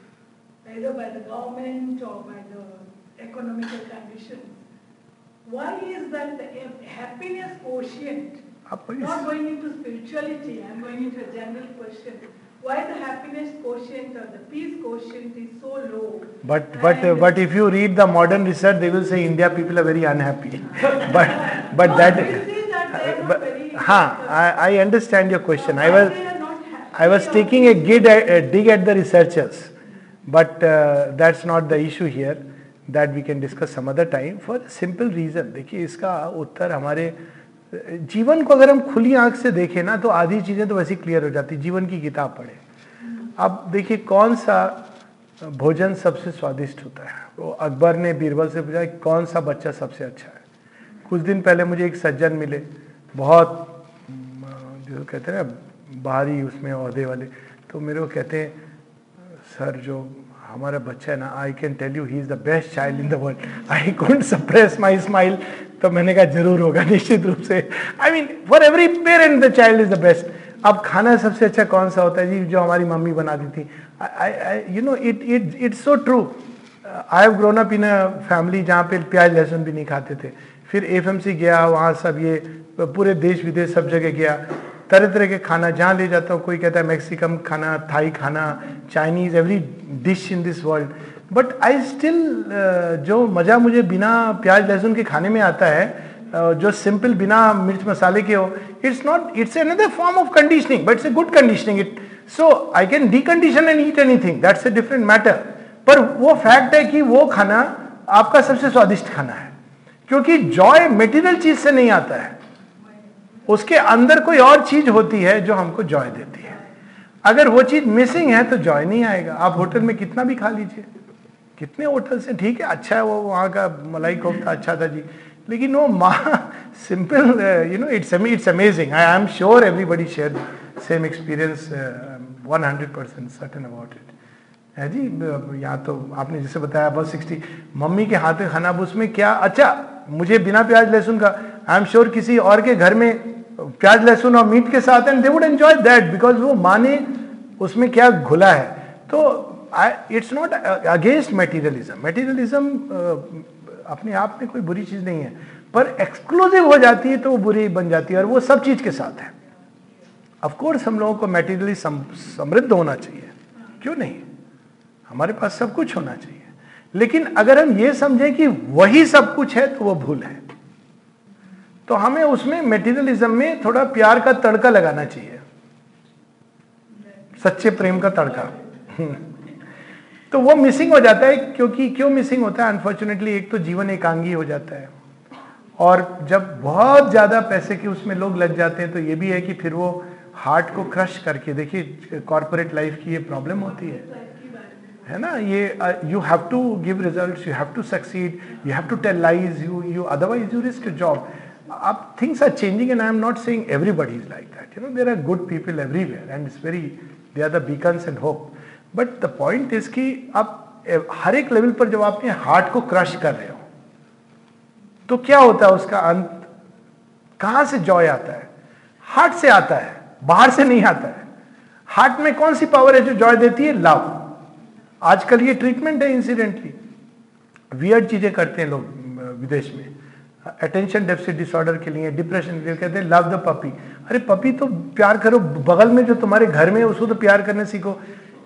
either by the government or by the economical condition, Why is that the happiness quotient, ah, not going into spirituality, I'm going into a general question, why the happiness quotient or the peace quotient is so low. But but uh, but if you read the modern research, they will say India people are very unhappy. [LAUGHS] but but no, that. that uh, but, huh, I, I understand your question. I was I was taking a, gid, a dig at the researchers. But uh, that's not the issue here. That we can discuss some other time for simple reason. देखिए इसका उत्तर हमारे जीवन को अगर हम खुली आँख से देखें ना तो आधी चीज़ें तो वैसे क्लियर हो जाती जीवन की किताब पढ़े अब देखिए कौन सा भोजन सबसे स्वादिष्ट होता है वो अकबर ने बीरबल से पूछा कौन सा बच्चा सबसे अच्छा है कुछ दिन पहले मुझे एक सज्जन मिले बहुत जो कहते हैं ना बाहरी उसमें अहदे वाले तो मेरे को कहते हैं सर, जो हमारा बच्चा है ना I can tell you he is the best child in the world I can't suppress my smile तो मैंने कहा, ज़रूर होगा, निश्चित रूप से. I mean for every parent the child is the best अब खाना सबसे अच्छा कौन सा होता है? जी, जो हमारी मम्मी बनाती थी। You know it it it's so true I have grown up in a family जहाँ पे प्याज, लहसुन भी नहीं खाते थे। फिर एफएमसी गया, वहाँ सब ये, पूरे देश विदेश सब जगह गया। तरह तरह के खाना जहाँ ले जाता हूँ कोई कहता है मैक्सिकन खाना थाई खाना Chinese every dish in this world but I still जो मज़ा मुझे बिना प्याज लहसुन के खाने में आता है uh, जो सिंपल बिना मिर्च मसाले के हो it's not it's another form of conditioning but it's a good conditioning it so I can decondition and eat anything that's a different matter पर वो फैक्ट है कि वो खाना आपका सबसे स्वादिष्ट खाना है क्योंकि जॉय मेटीरियल चीज़ से नहीं आता है। उसके अंदर कोई और चीज़ होती है जो हमको जॉय देती है। अगर वो चीज़ मिसिंग है तो जॉय नहीं आएगा। आप होटल में कितना भी खा लीजिए। कितने होटल से ठीक है अच्छा है वो, वहाँ का मलाई कोफ्ता अच्छा था जी। लेकिन वो माँ simple you know it's it's amazing I am sure everybody share same experience one hundred percent certain about it है जी? यहाँ तो आपने जैसे बताया, बस सिक्सटी मम्मी के हाथ का खाना उसमें क्या? अच्छा मुझे बिना प्याज लहसुन का आई एम श्योर किसी और के घर में प्याज, लहसुन और मीट के साथ and they would enjoy that because वो माने उसमें क्या घुला है। तो it's not against materialism materialism अपने आप में कोई बुरी चीज़ नहीं है। पर एक्सक्लूसिव हो जाती है तो वो बुरी बन जाती है और वो सब चीज़ के साथ है। ऑफ़ कोर्स हम लोगों को मेटीरियली समृद्ध होना चाहिए। क्यों नहीं? हमारे पास सब कुछ होना चाहिए। लेकिन अगर हम ये समझें कि वही सब कुछ है तो वो भूल है। तो हमें उसमें मेटीरियलिज्म में थोड़ा प्यार का तड़का लगाना चाहिए। सच्चे प्रेम का तड़का। [LAUGHS] तो वो मिसिंग हो जाता है, क्योंकि क्यों मिसिंग होता है? अनफॉर्चुनेटली एक तो जीवन एकांगी हो जाता है। और जब बहुत ज़्यादा पैसे के उसमें लोग लग जाते हैं तो ये भी है कि फिर वो हार्ट को क्रश करके, देखिए कॉरपोरेट लाइफ की ये प्रॉब्लम होती है। है ना? ये you have to give results you have to succeed you have to tell lies you you otherwise you risk job अब things are changing and I am not saying everybody is like that you know there are good people everywhere and it's very they are the beacons and hope but the point is कि आप हर एक level पर जब आप heart को crush कर रहे हो तो क्या होता है उसका अंत? कहाँ से जॉय आता है? हार्ट से आता है, बाहर से नहीं आता है। हार्ट में कौन सी पावर है जो जॉय देती है? लव आजकल ये ट्रीटमेंट है इंसिडेंटली वियर्ड चीज़ें करते हैं लोग विदेश में। अटेंशन डेफिसिट डिसऑर्डर के लिए डिप्रेशन के लिए कहते हैं लव द पपी अरे पपी तो प्यार करो, बगल में जो तुम्हारे घर में उसको तो प्यार करने सीखो।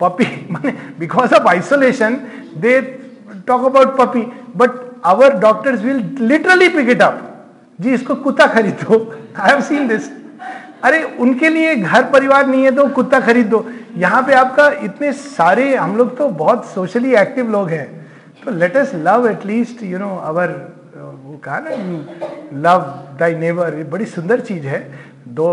पपी [LAUGHS] माने because of isolation they talk about puppy but our doctors will literally pick it up जी, इसको कुत्ता खरीदो। आई हैव सीन दिस अरे, उनके लिए घर परिवार नहीं है तो कुत्ता खरीद। दो यहाँ पे आपका इतने सारे, हम लोग तो बहुत सोशली एक्टिव लोग हैं। तो let us love at least you know our वो कहा ना यू लव दाई नेबर बड़ी सुंदर चीज़ है। Though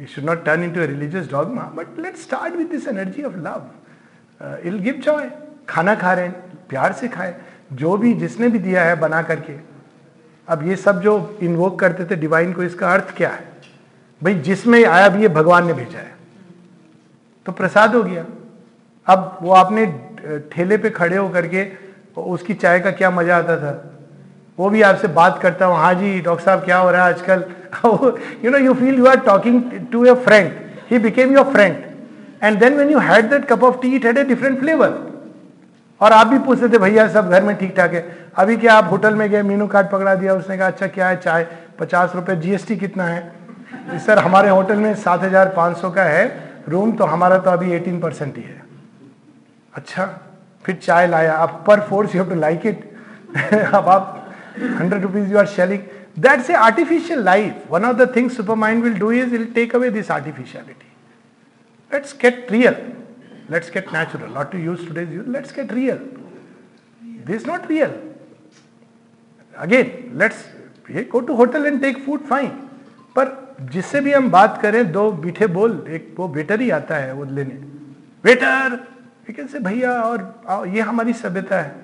you should not turn into a religious dogma but let start with this energy of love will give joy खाना खा रहे हैं, प्यार से खाए, जो भी जिसने भी दिया है बना करके। अब ये सब जो इन्वोक करते थे डिवाइन को, इसका अर्थ क्या है? भाई, जिसमें आया भी ये भगवान ने भेजा है। तो प्रसाद हो गया। अब वो आपने ठेले पे खड़े होकर के, उसकी चाय का क्या मज़ा आता था? वो भी आपसे बात करता हूँ हाँ जी, डॉक्टर साहब, क्या हो रहा है आजकल? You know you feel you are talking to your friend he became your friend and then when you had that cup of tea it had a different flavour और आप भी पूछते थे, भैया, सब घर में ठीक ठाक है? अभी क्या आप होटल में गए, मीनू कार्ड पकड़ा दिया, उसने कहा अच्छा क्या है, चाय? पचास रुपए जीएसटी कितना है? सर, हमारे होटल में सात हज़ार पाँच सौ का है। रूम तो हमारा तो अभी एटीन परसेंट ही है। अच्छा फिर चाय लाया। अब पर force, you have to like it? [LAUGHS] अब आप hundred rupees you are shelling that's a artificial life one of the things super mind will do is will take away this artificiality let's get real let's get natural. Not to use today's use let's get real. This is not real. Again, let's go to hotel and take food, fine. पर जिससे भी हम बात करें, दो मीठे बोल, एक वो वेटर ही आता है, वो लेने। वेटर से भैया, और ये हमारी सभ्यता है।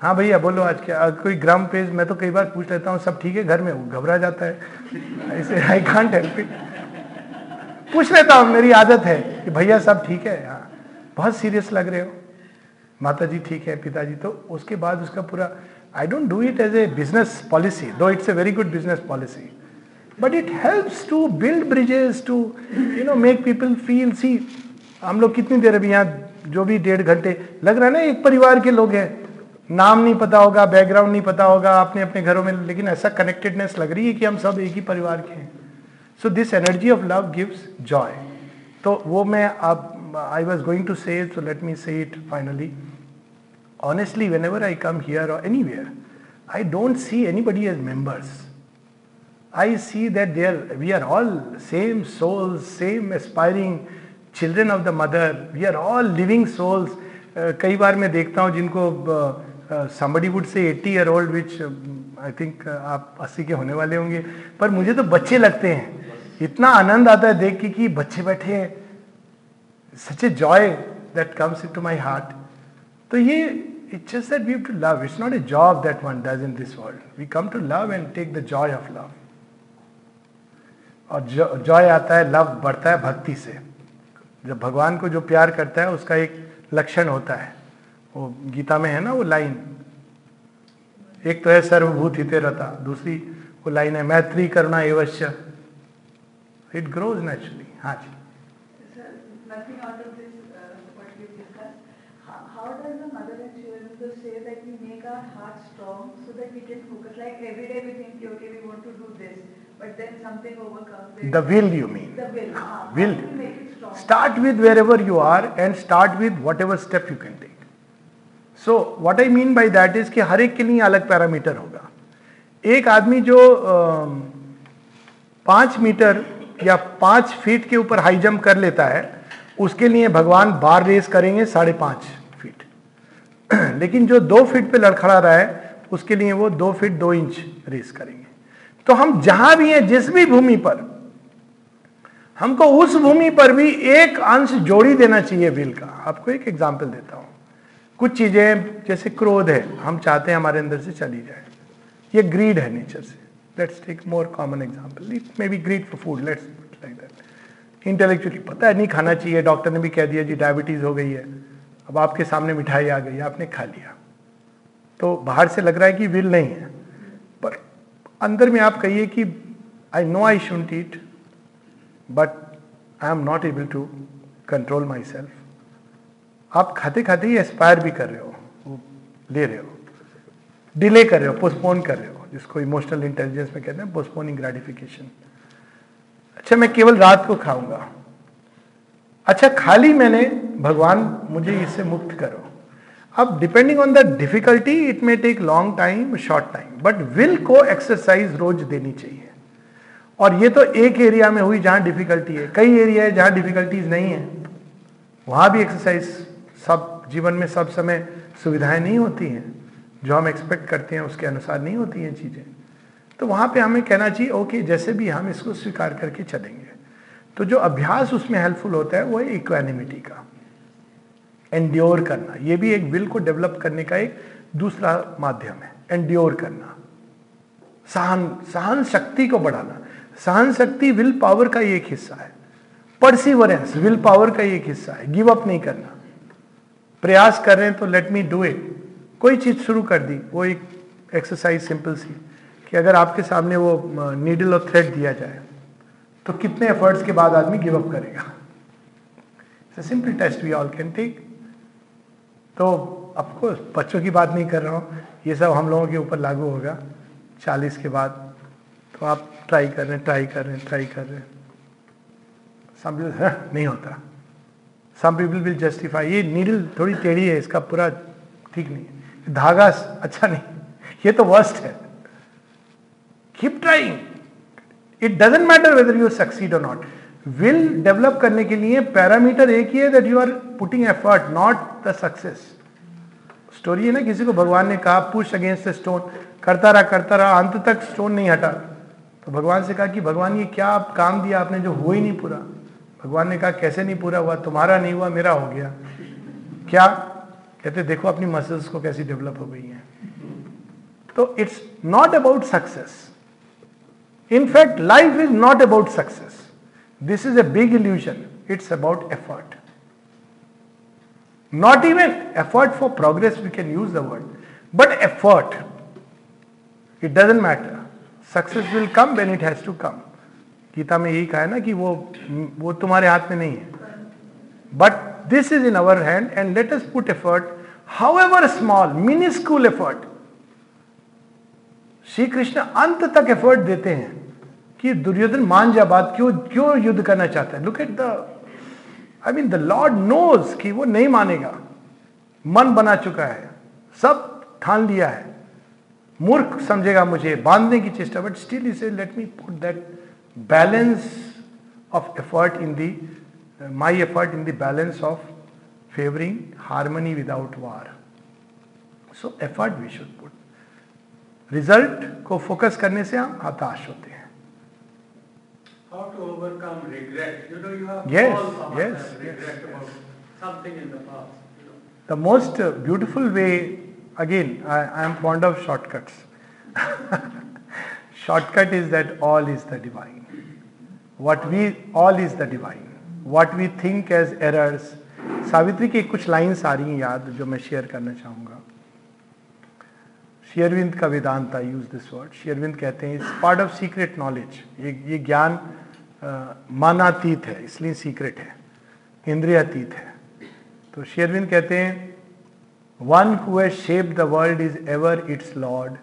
हाँ भैया, बोलो आज क्या कोई ग्राम पेज, मैं तो कई बार पूछ लेता हूँ, सब ठीक है, घर में घबरा जाता है। ऐसे आई कांट हेल्प इट पूछ लेता हूँ, मेरी आदत है कि भैया सब ठीक है हाँ। बहुत सीरियस लग रहे हो। माता जी ठीक है, पिताजी तो उसके बाद उसका पूरा I don't do it as a business policy though it's a very good business policy but it helps to build bridges to you know make people feel see हम लोग कितनी देर अभी यहाँ, जो भी डेढ़ घंटे, लग रहा है ना, एक परिवार के लोग हैं। नाम नहीं पता होगा बैकग्राउंड नहीं पता होगा आपने अपने घरों में लेकिन ऐसा कनेक्टेडनेस लग रही है कि हम सब एक ही परिवार के हैं। So this energy of love gives joy तो वो मैं आप I was going to say me say it finally honestly whenever I come here और anywhere I don't see anybody as members I see that there we are all same souls same aspiring children of the mother we are all living souls कई बार मैं देखता हूँ जिनको uh, somebody would say eighty year old which I think आप अस्सी के होने वाले होंगे। पर मुझे तो बच्चे लगते हैं। इतना आनंद आता है देख के कि बच्चे बैठे हैं। Such a joy that comes into my heart तो ये it's just that we to love it's not a job that one does in this world we come to love and take the joy of love और joy आता है love बढ़ता है भक्ति से। जब भगवान को जो प्यार करता है, उसका एक लक्षण होता है। वो गीता में है ना वो लाइन एक तो है सर्वभूत हिते रहता दूसरी वो लाइन है मैत्री करुणा एवश्य इट ग्रोज नेचुरली हाँ जी uh, say that we make our heart strong so that we can focus? Like every day we think, okay, we want to do this, but then something overcomes. The will, you mean? The will. Uh, will. Start with wherever you are and start with whatever step you can take. So what I mean by that is कि हर एक के लिए अलग parameter होगा। एक आदमी जो पाँच मीटर या पाँच फीट के ऊपर हाई जंप कर लेता है, उसके लिए भगवान बार रेस करेंगे साढ़े पाँच फीट [CLEARS THROAT] लेकिन जो दो फीट पे लड़खड़ा रहा है, उसके लिए वो दो फीट दो इंच रेस करेंगे। तो हम जहाँ भी हैं, जिस भी भूमि पर, हमको उस भूमि पर भी एक अंश जोड़ी देना चाहिए विल का। आपको एक एग्ज़ाम्पल देता हूँ। कुछ चीज़ें जैसे क्रोध है, हम चाहते हैं हमारे अंदर से चली जाए। ये ग्रीड है नेचर से। Let's take more common example it may be greed for food let's like that intellectually पता है, नहीं खाना चाहिए। डॉक्टर ने भी कह दिया, जी डायबिटीज़ हो गई है। अब आपके सामने मिठाई आ गई, आपने खा लिया। तो बाहर से लग रहा है कि विल नहीं है। पर अंदर में आप कहिए कि I know I shouldn't eat but I am not able to control myself आप खाते खाते ही एस्पायर भी कर रहे हो, ले रहे हो डिले कर रहे हो पोस्टपोन कर रहे हो, जिसको इमोशनल इंटेलिजेंस में कहते हैं पोस्टपोनिंग ग्रेटिफिकेशन अच्छा मैं केवल रात को खाऊँगा। अच्छा खाली मैंने, भगवान मुझे इससे मुक्त करो। अब depending on the difficulty it may take long time short time but will को एक्सरसाइज रोज देनी चाहिए। और ये तो एक एरिया में हुई जहाँ डिफिकल्टी है, कई एरिया है जहाँ डिफिकल्टीज नहीं है, वहाँ भी एक्सरसाइज सब जीवन में सब समय सुविधाएँ नहीं होती हैं। जो हम एक्सपेक्ट करते हैं, उसके अनुसार नहीं होती हैं चीज़ें। तो वहाँ पे हमें कहना चाहिए ओके जैसे भी हम इसको स्वीकार करके चलेंगे। तो जो अभ्यास उसमें हेल्पफुल होता है, वो है इक्वानिमिटी का। एंड्योर करना। ये भी एक विल को डेवलप करने का एक दूसरा माध्यम है। एंड्योर करना। सहन सहन शक्ति को बढ़ाना। सहन शक्ति विल पावर का एक हिस्सा है। परसिवरेंस विल पावर का एक हिस्सा है। गिव अप नहीं करना। प्रयास कर रहे हैं तो लेट मी डू इट कोई चीज़ शुरू कर दी, वो एक एक्सरसाइज सिंपल सी, कि अगर आपके सामने वो नीडल और थ्रेड दिया जाए तो कितने एफर्ट्स के बाद आदमी गिव अप करेगा? Simple test we all can take तो अफकोर्स बच्चों की बात नहीं कर रहा हूँ, ये सब हम लोगों के ऊपर लागू होगा। चालीस के बाद तो आप ट्राई कर रहे हैं ट्राई कर रहे हैं ट्राई कर रहे हैं। सम पीपल [LAUGHS] नहीं होता। सम पीपल विल जस्टिफाई ये नीडल थोड़ी टेढ़ी है, इसका पूरा ठीक नहीं है। धागा अच्छा नहीं ये तो वर्स्ट है। Keep trying it doesn't matter whether you succeed और नॉट विल डेवलप करने के लिए पैरामीटर एक ही है that you are putting effort not the success story है ना, किसी को भगवान ने कहा पुश अगेंस्ट द स्टोन करता रहा करता रहा, अंत तक स्टोन नहीं हटा। तो भगवान से कहा कि, भगवान, ये क्या आप काम दिया आपने जो हुआ ही नहीं पूरा? भगवान ने कहा, कैसे नहीं पूरा हुआ? तुम्हारा नहीं हुआ, मेरा हो गया। क्या? कहते, देखो, अपनी मसल्स को कैसी डेवलप हो गई है। तो it's not about success in fact life is not about success this is a big illusion it's about effort not even effort for progress we can use the word but effort it doesn't matter success will come when it has to come Gita में यही कहा है ना कि वो वो तुम्हारे हाथ में नहीं है। But this is in our hand and let us put effort however small miniscule effort Shri Krishna अंत तक एफर्ट देते हैं कि दुर्योधन मान जा बात क्यों क्यों युद्ध करना चाहता है? Look at the I mean the lord knows कि वो नहीं मानेगा। मन बना चुका है। सब ठान लिया है। मूर्ख समझेगा मुझे, बांधने की चेष्टा बट स्टिल इसे let me put that Balance of effort in the my effort in the balance of favouring harmony without war so effort we should put result को फोकस करने से हम हताश होते हैं How to overcome regret? You know, you have Yes, all of us yes, have regret about something in the past. You know. The most uh, beautiful way, again, I, I am fond of shortcuts. [LAUGHS] Shortcut is that all is the divine. What we, all is the divine. What we think as errors. Savitri की कुछ lines आ रही हैं याद जो मैं share करना चाहूँगा शेयरविंद का वेदांत आई यूज़ दिस वर्ड शेयरविंद कहते हैं it's part of secret knowledge ये ये ज्ञान मानातीत है इसलिए सीक्रेट है इंद्रियातीत है तो शेयरविंद कहते हैं one who shaped the world is ever its lord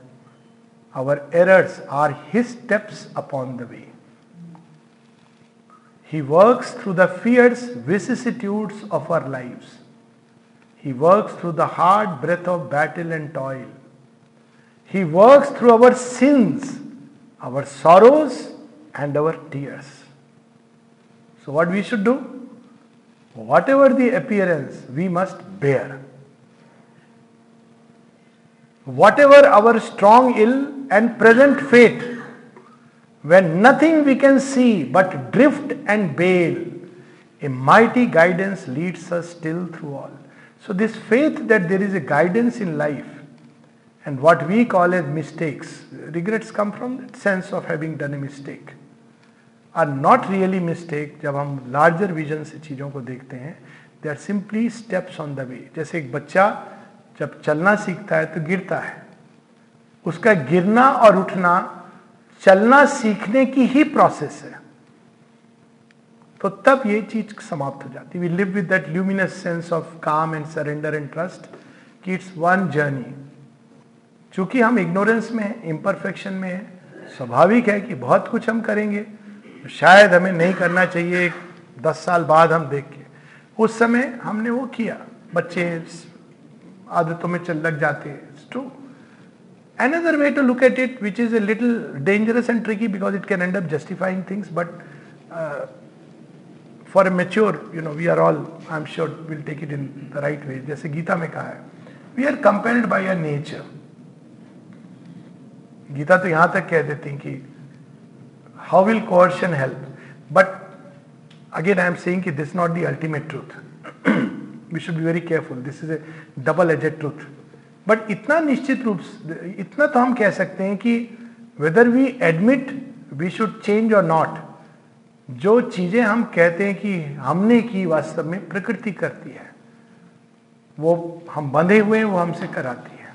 our errors are his steps upon the way He works through the fierce vicissitudes of our lives. He works through the hard breath of battle and toil. He works through our sins, our sorrows, and our tears. So, what we should do? Whatever the appearance, we must bear. whatever our strong ill and present fate, when nothing we can see but drift and bale, a mighty guidance leads us still through all. So, this faith that there is a guidance in life and what we call as mistakes, regrets come from that sense of having done a mistake, are not really mistake जब हम larger vision से चीज़ों को देखते हैं they are simply steps on the way जैसे एक बच्चा जब चलना सीखता है तो गिरता है उसका गिरना और उठना चलना सीखने की ही प्रोसेस है। तो तब ये चीज़ समाप्त हो जाती। We live with that luminous sense of calm and surrender and trust कि इट्स वन जर्नी चूँकि हम इग्नोरेंस में हैं इम्परफेक्शन में हैं, स्वाभाविक है कि बहुत कुछ हम करेंगे शायद हमें नहीं करना चाहिए दस साल बाद हम देख के। उस समय हमने वो किया। बच्चे आदतों में चल लग जाते हैं। True Another way to look at it, which is a little dangerous and tricky because it can end up justifying things, but uh, for a mature, you know, we are all, I'm sure, will take it in the right way. जैसे गीता में कहा है, we are compelled by our nature. Gita तो यहाँ तक कह देती कि how will coercion help? But again, I am saying that this is not the ultimate truth. we should be very careful. This is a double-edged truth. But इतना निश्चित रूप इतना तो हम कह सकते हैं कि whether we admit we should change और नॉट जो चीज़ें हम कहते हैं कि हमने की वास्तव में प्रकृति करती है, वो हम बंधे हुए हैं, वो हमसे कराती है।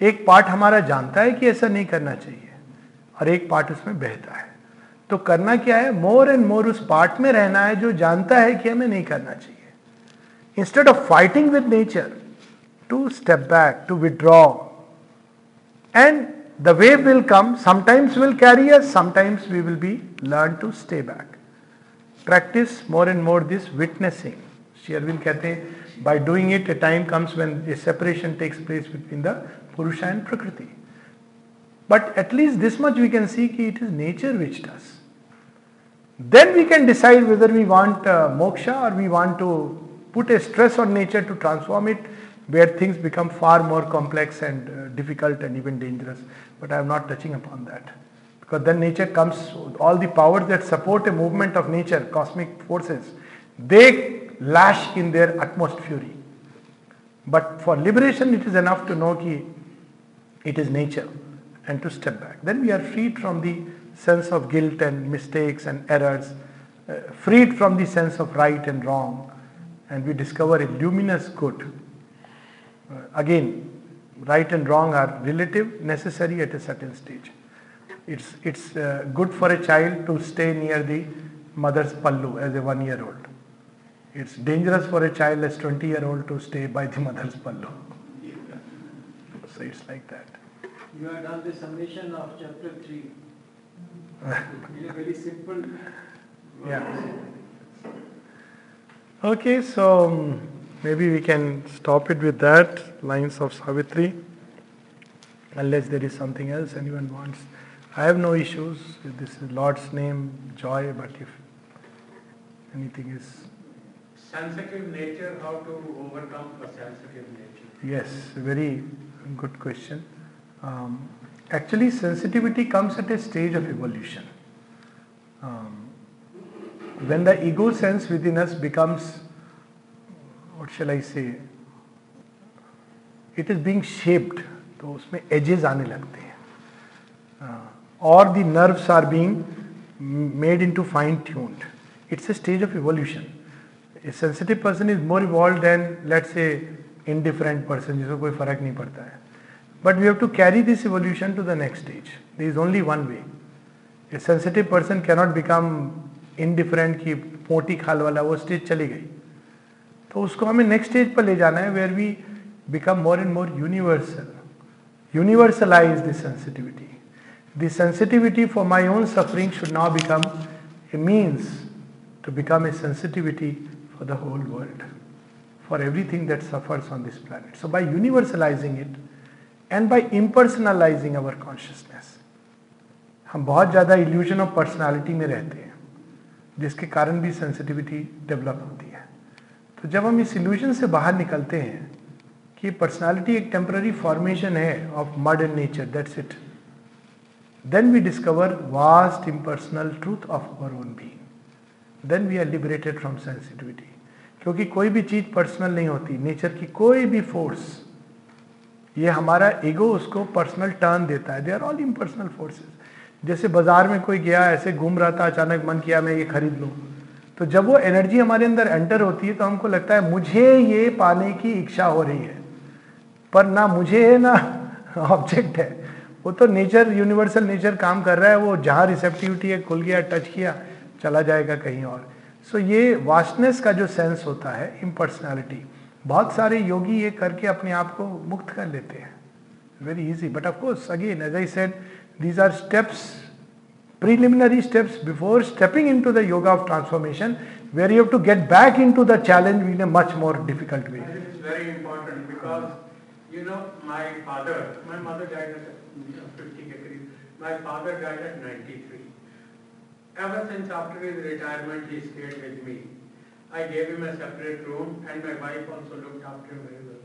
एक पार्ट हमारा जानता है कि ऐसा नहीं करना चाहिए और एक पार्ट उसमें बहता है। तो करना क्या है? मोर एंड मोर उस पार्ट में रहना है जो जानता है कि हमें नहीं करना चाहिए। Instead of fighting with nature to step back, to withdraw. And the wave will come, sometimes will carry us, sometimes we will be learned to stay back. Practice more and more this witnessing. Sherwin Kate, by doing it, a time comes when a separation takes place between the Purusha and Prakriti. But at least this much we can see ki it is nature which does. Then we can decide whether we want uh, moksha or we want to put a stress on nature to transform it where things become far more complex and uh, difficult and even dangerous. But I am not touching upon that. Because then nature comes, all the powers that support a movement of nature, cosmic forces, they lash in their utmost fury. But for liberation, it is enough to know that it is nature and to step back. Then we are freed from the sense of guilt and mistakes and errors, uh, freed from the sense of right and wrong, and we discover a luminous good again, right and wrong are relative, necessary at a certain stage. It's, it's uh, good for a child to stay near the mother's pallu as a one year old. It's dangerous for a child as 20 year old to stay by the mother's pallu. So it's like that. You have done the summation of chapter 3 in a very simple Yeah. Okay, so. Maybe we can stop it with that, lines of Savitri, unless there is something else anyone wants. I have no issues. This is Lord's name, joy, but if anything is. Sensitive nature, how to overcome a sensitive nature? Yes, very good question. Um, actually, sensitivity comes at a stage of evolution. Um, when the ego sense within us becomes what shall I say it is being shaped तो उसमें edges आने लगते हैं और the nerves are being made into fine tuned it's a stage of evolution a sensitive person is more evolved than let's say indifferent person जिसको कोई फ़र्क नहीं पड़ता है but we have to carry this evolution to the next stage there is only one way a sensitive person cannot become indifferent कि पोटी खाल वाला वो स्टेज चली गई उसको हमें नेक्स्ट स्टेज पर ले जाना है where we become more and more universal universalize sensitivity sensitivity for my own suffering should now become a means to become a sensitivity for the whole world for everything that suffers on this plan so by universalizing it and by impersonalizing our consciousness हम बहुत ज़्यादा illusion of personality में रहते हैं, जिसके कारण भी sensitivity develop होती है। तो जब हम इस इल्यूजन से बाहर निकलते हैं कि पर्सनालिटी एक टेम्पररी फॉर्मेशन है of mud and nature that's it then we discover vast impersonal truth of our own being then we are liberated from sensitivity क्योंकि कोई भी चीज़ पर्सनल नहीं होती नेचर की कोई भी फोर्स ये हमारा ईगो उसको पर्सनल टर्न देता है. They are all impersonal forces जैसे बाज़ार में कोई गया, ऐसे घूम रहा था, अचानक मन किया, मैं ये खरीद लूँ. तो जब वो एनर्जी हमारे अंदर एंटर होती है तो हमको लगता है मुझे ये पाने की इच्छा हो रही है। पर ना मुझे है ना [LAUGHS] ऑब्जेक्ट है। वो तो नेचर यूनिवर्सल नेचर काम कर रहा है वो जहाँ रिसेप्टिविटी है खुल गया टच किया चला जाएगा कहीं और। सो so, ये वास्टनेस का जो सेंस होता है इम्पर्सनैलिटी बहुत सारे योगी ये करके अपने आप को मुक्त कर लेते हैं। Very easy but of course again as I said these are steps preliminary steps before stepping into the yoga of transformation where you have to get back into the challenge in a much more difficult way. And it's very important because, you know, my father, my mother died at 50 degrees. My father died at 93. Ever since after his retirement, he stayed with me. I gave him a separate room and my wife also looked after him very well.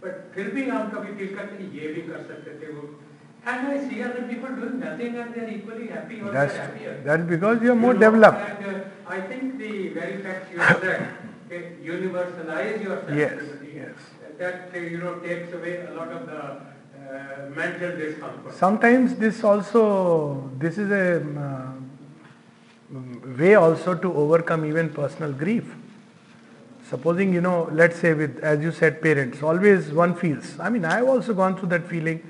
But फिर भी हम कभी feel करते ये भी कर सकते थे वो and I see other people doing nothing and they're equally happy or That's, happier. that's because you are more You know, developed. And, uh, I think the very fact you said, universalize yourself. Yes, yes. That, uh, you know, takes away a lot of the uh, mental discomfort. Sometimes this also, this is a um, uh, way also to overcome even personal grief. Supposing, you know, let's say with, as you said, parents, always one feels. I mean, I have also gone through that feeling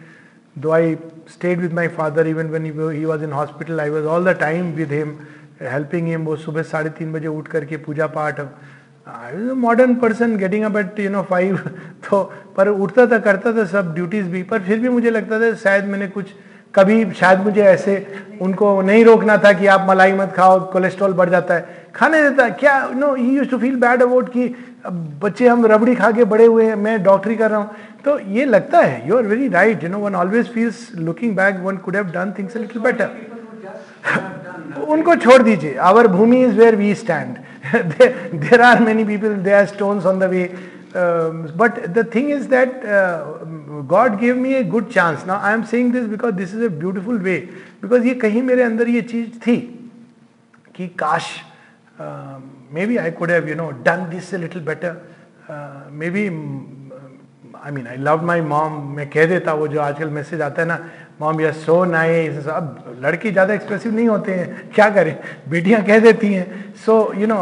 Though I stayed with my father even when he, he was in hospital, I was all the time with him, helping him. वो सुबह साढ़े तीन बजे उठ करके पूजा पाठ I was modern person getting up at you know five तो पर उठता था करता था सब ड्यूटीज़ भी पर फिर भी मुझे लगता था शायद मैंने कुछ कभी शायद मुझे ऐसे उनको नहीं रोकना था कि आप मलाई मत खाओ, कोलेस्ट्रॉल बढ़ जाता है। खाने देता है। क्या no he used to feel bad about कि बच्चे हम रबड़ी खा के बड़े हुए हैं, मैं डॉक्टरी कर रहा हूँ। तो ये लगता है you are very right you know one always feels looking back one could have done things little better उनको छोड़ दीजिए। Our bhoomi is where we stand there are many people they are stones on the way but the thing is that God give me a good chance now I am saying this because this is a beautiful way because ये कहीं मेरे अंदर ये चीज़ थी कि, काश maybe I could have you know done this a little better maybe I mean I love my mom मैं कह देता वो जो आजकल मैसेज आता है ना mom you are so nice अब लड़की ज़्यादा एक्सप्रेसिव नहीं होते हैं। क्या करें? बेटियाँ कह देती हैं। So you know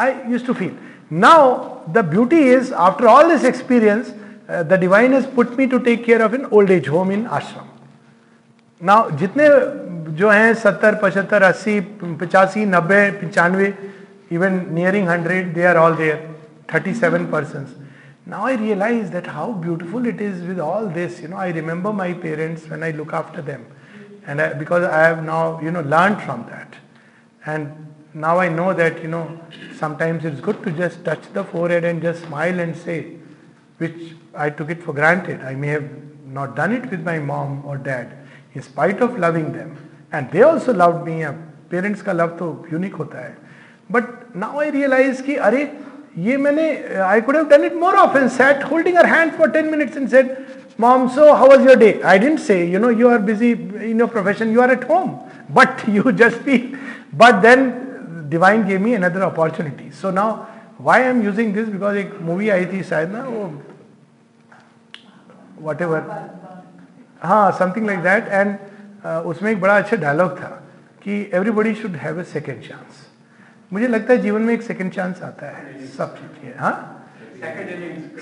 I used to feel Now the beauty is after all this experience the divine is put me to take care of in old age home in ashram now जितने जो हैं सत्तर पचहत्तर अस्सी पचासी नब्बे पंचानवे even nearing hundred they are all there thirty seven person Now I realize that how beautiful it is with all this. You know, I remember my parents when I look after them, and I, because I have now you know learned from that, and now I know that you know sometimes it's good to just touch the forehead and just smile and say, which I took it for granted. I may have not done it with my mom or dad, in spite of loving them, and they also loved me. Parents का love तो unique होता है. But now I realize कि अरे ये मैंने I could have done it more often sat holding her hand for 10 minutes and said mom so how was your day I didn't say you know you are busy in your profession you are at home but [LAUGHS] you just feel but then divine gave me another opportunity so now why I am using this because एक movie आई थी शायद ना वो whatever हाँ something like that and उसमें एक बड़ा अच्छा डायलॉग था कि everybody should have a second chance मुझे लगता है जीवन में एक सेकेंड चांस आता है। सब चीज़ हाँ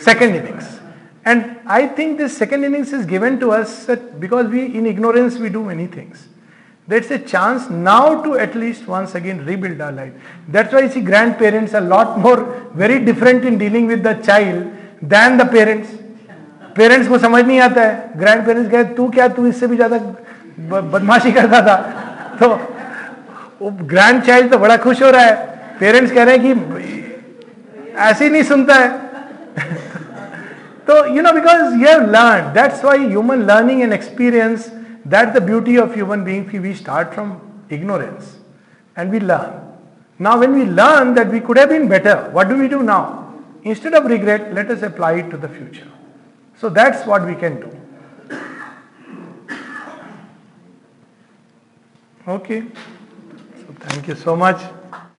second innings and I think this second innings is given to us because we in ignorance we do many things That's a chance now to at least once again rebuild our life. That's why you see grandparents are a lot more very different in dealing with the child than the parents. Parents को समझ नहीं आता है grand parents कहे तू क्या तू इससे भी ज़्यादा बदमाशी करता था तो वो ग्रैंड चाइल्ड तो बड़ा खुश हो रहा है पेरेंट्स कह रहे हैं कि ऐसे ही नहीं सुनता है तो you know because you have learn that's why human learning and experience That's the beauty of human beings. We start from ignorance and we learn. Now, when we learn that we could have been better, what do we do now? Instead of regret, let us apply it to the future. So, that's what we can do. Okay. So, thank you so much.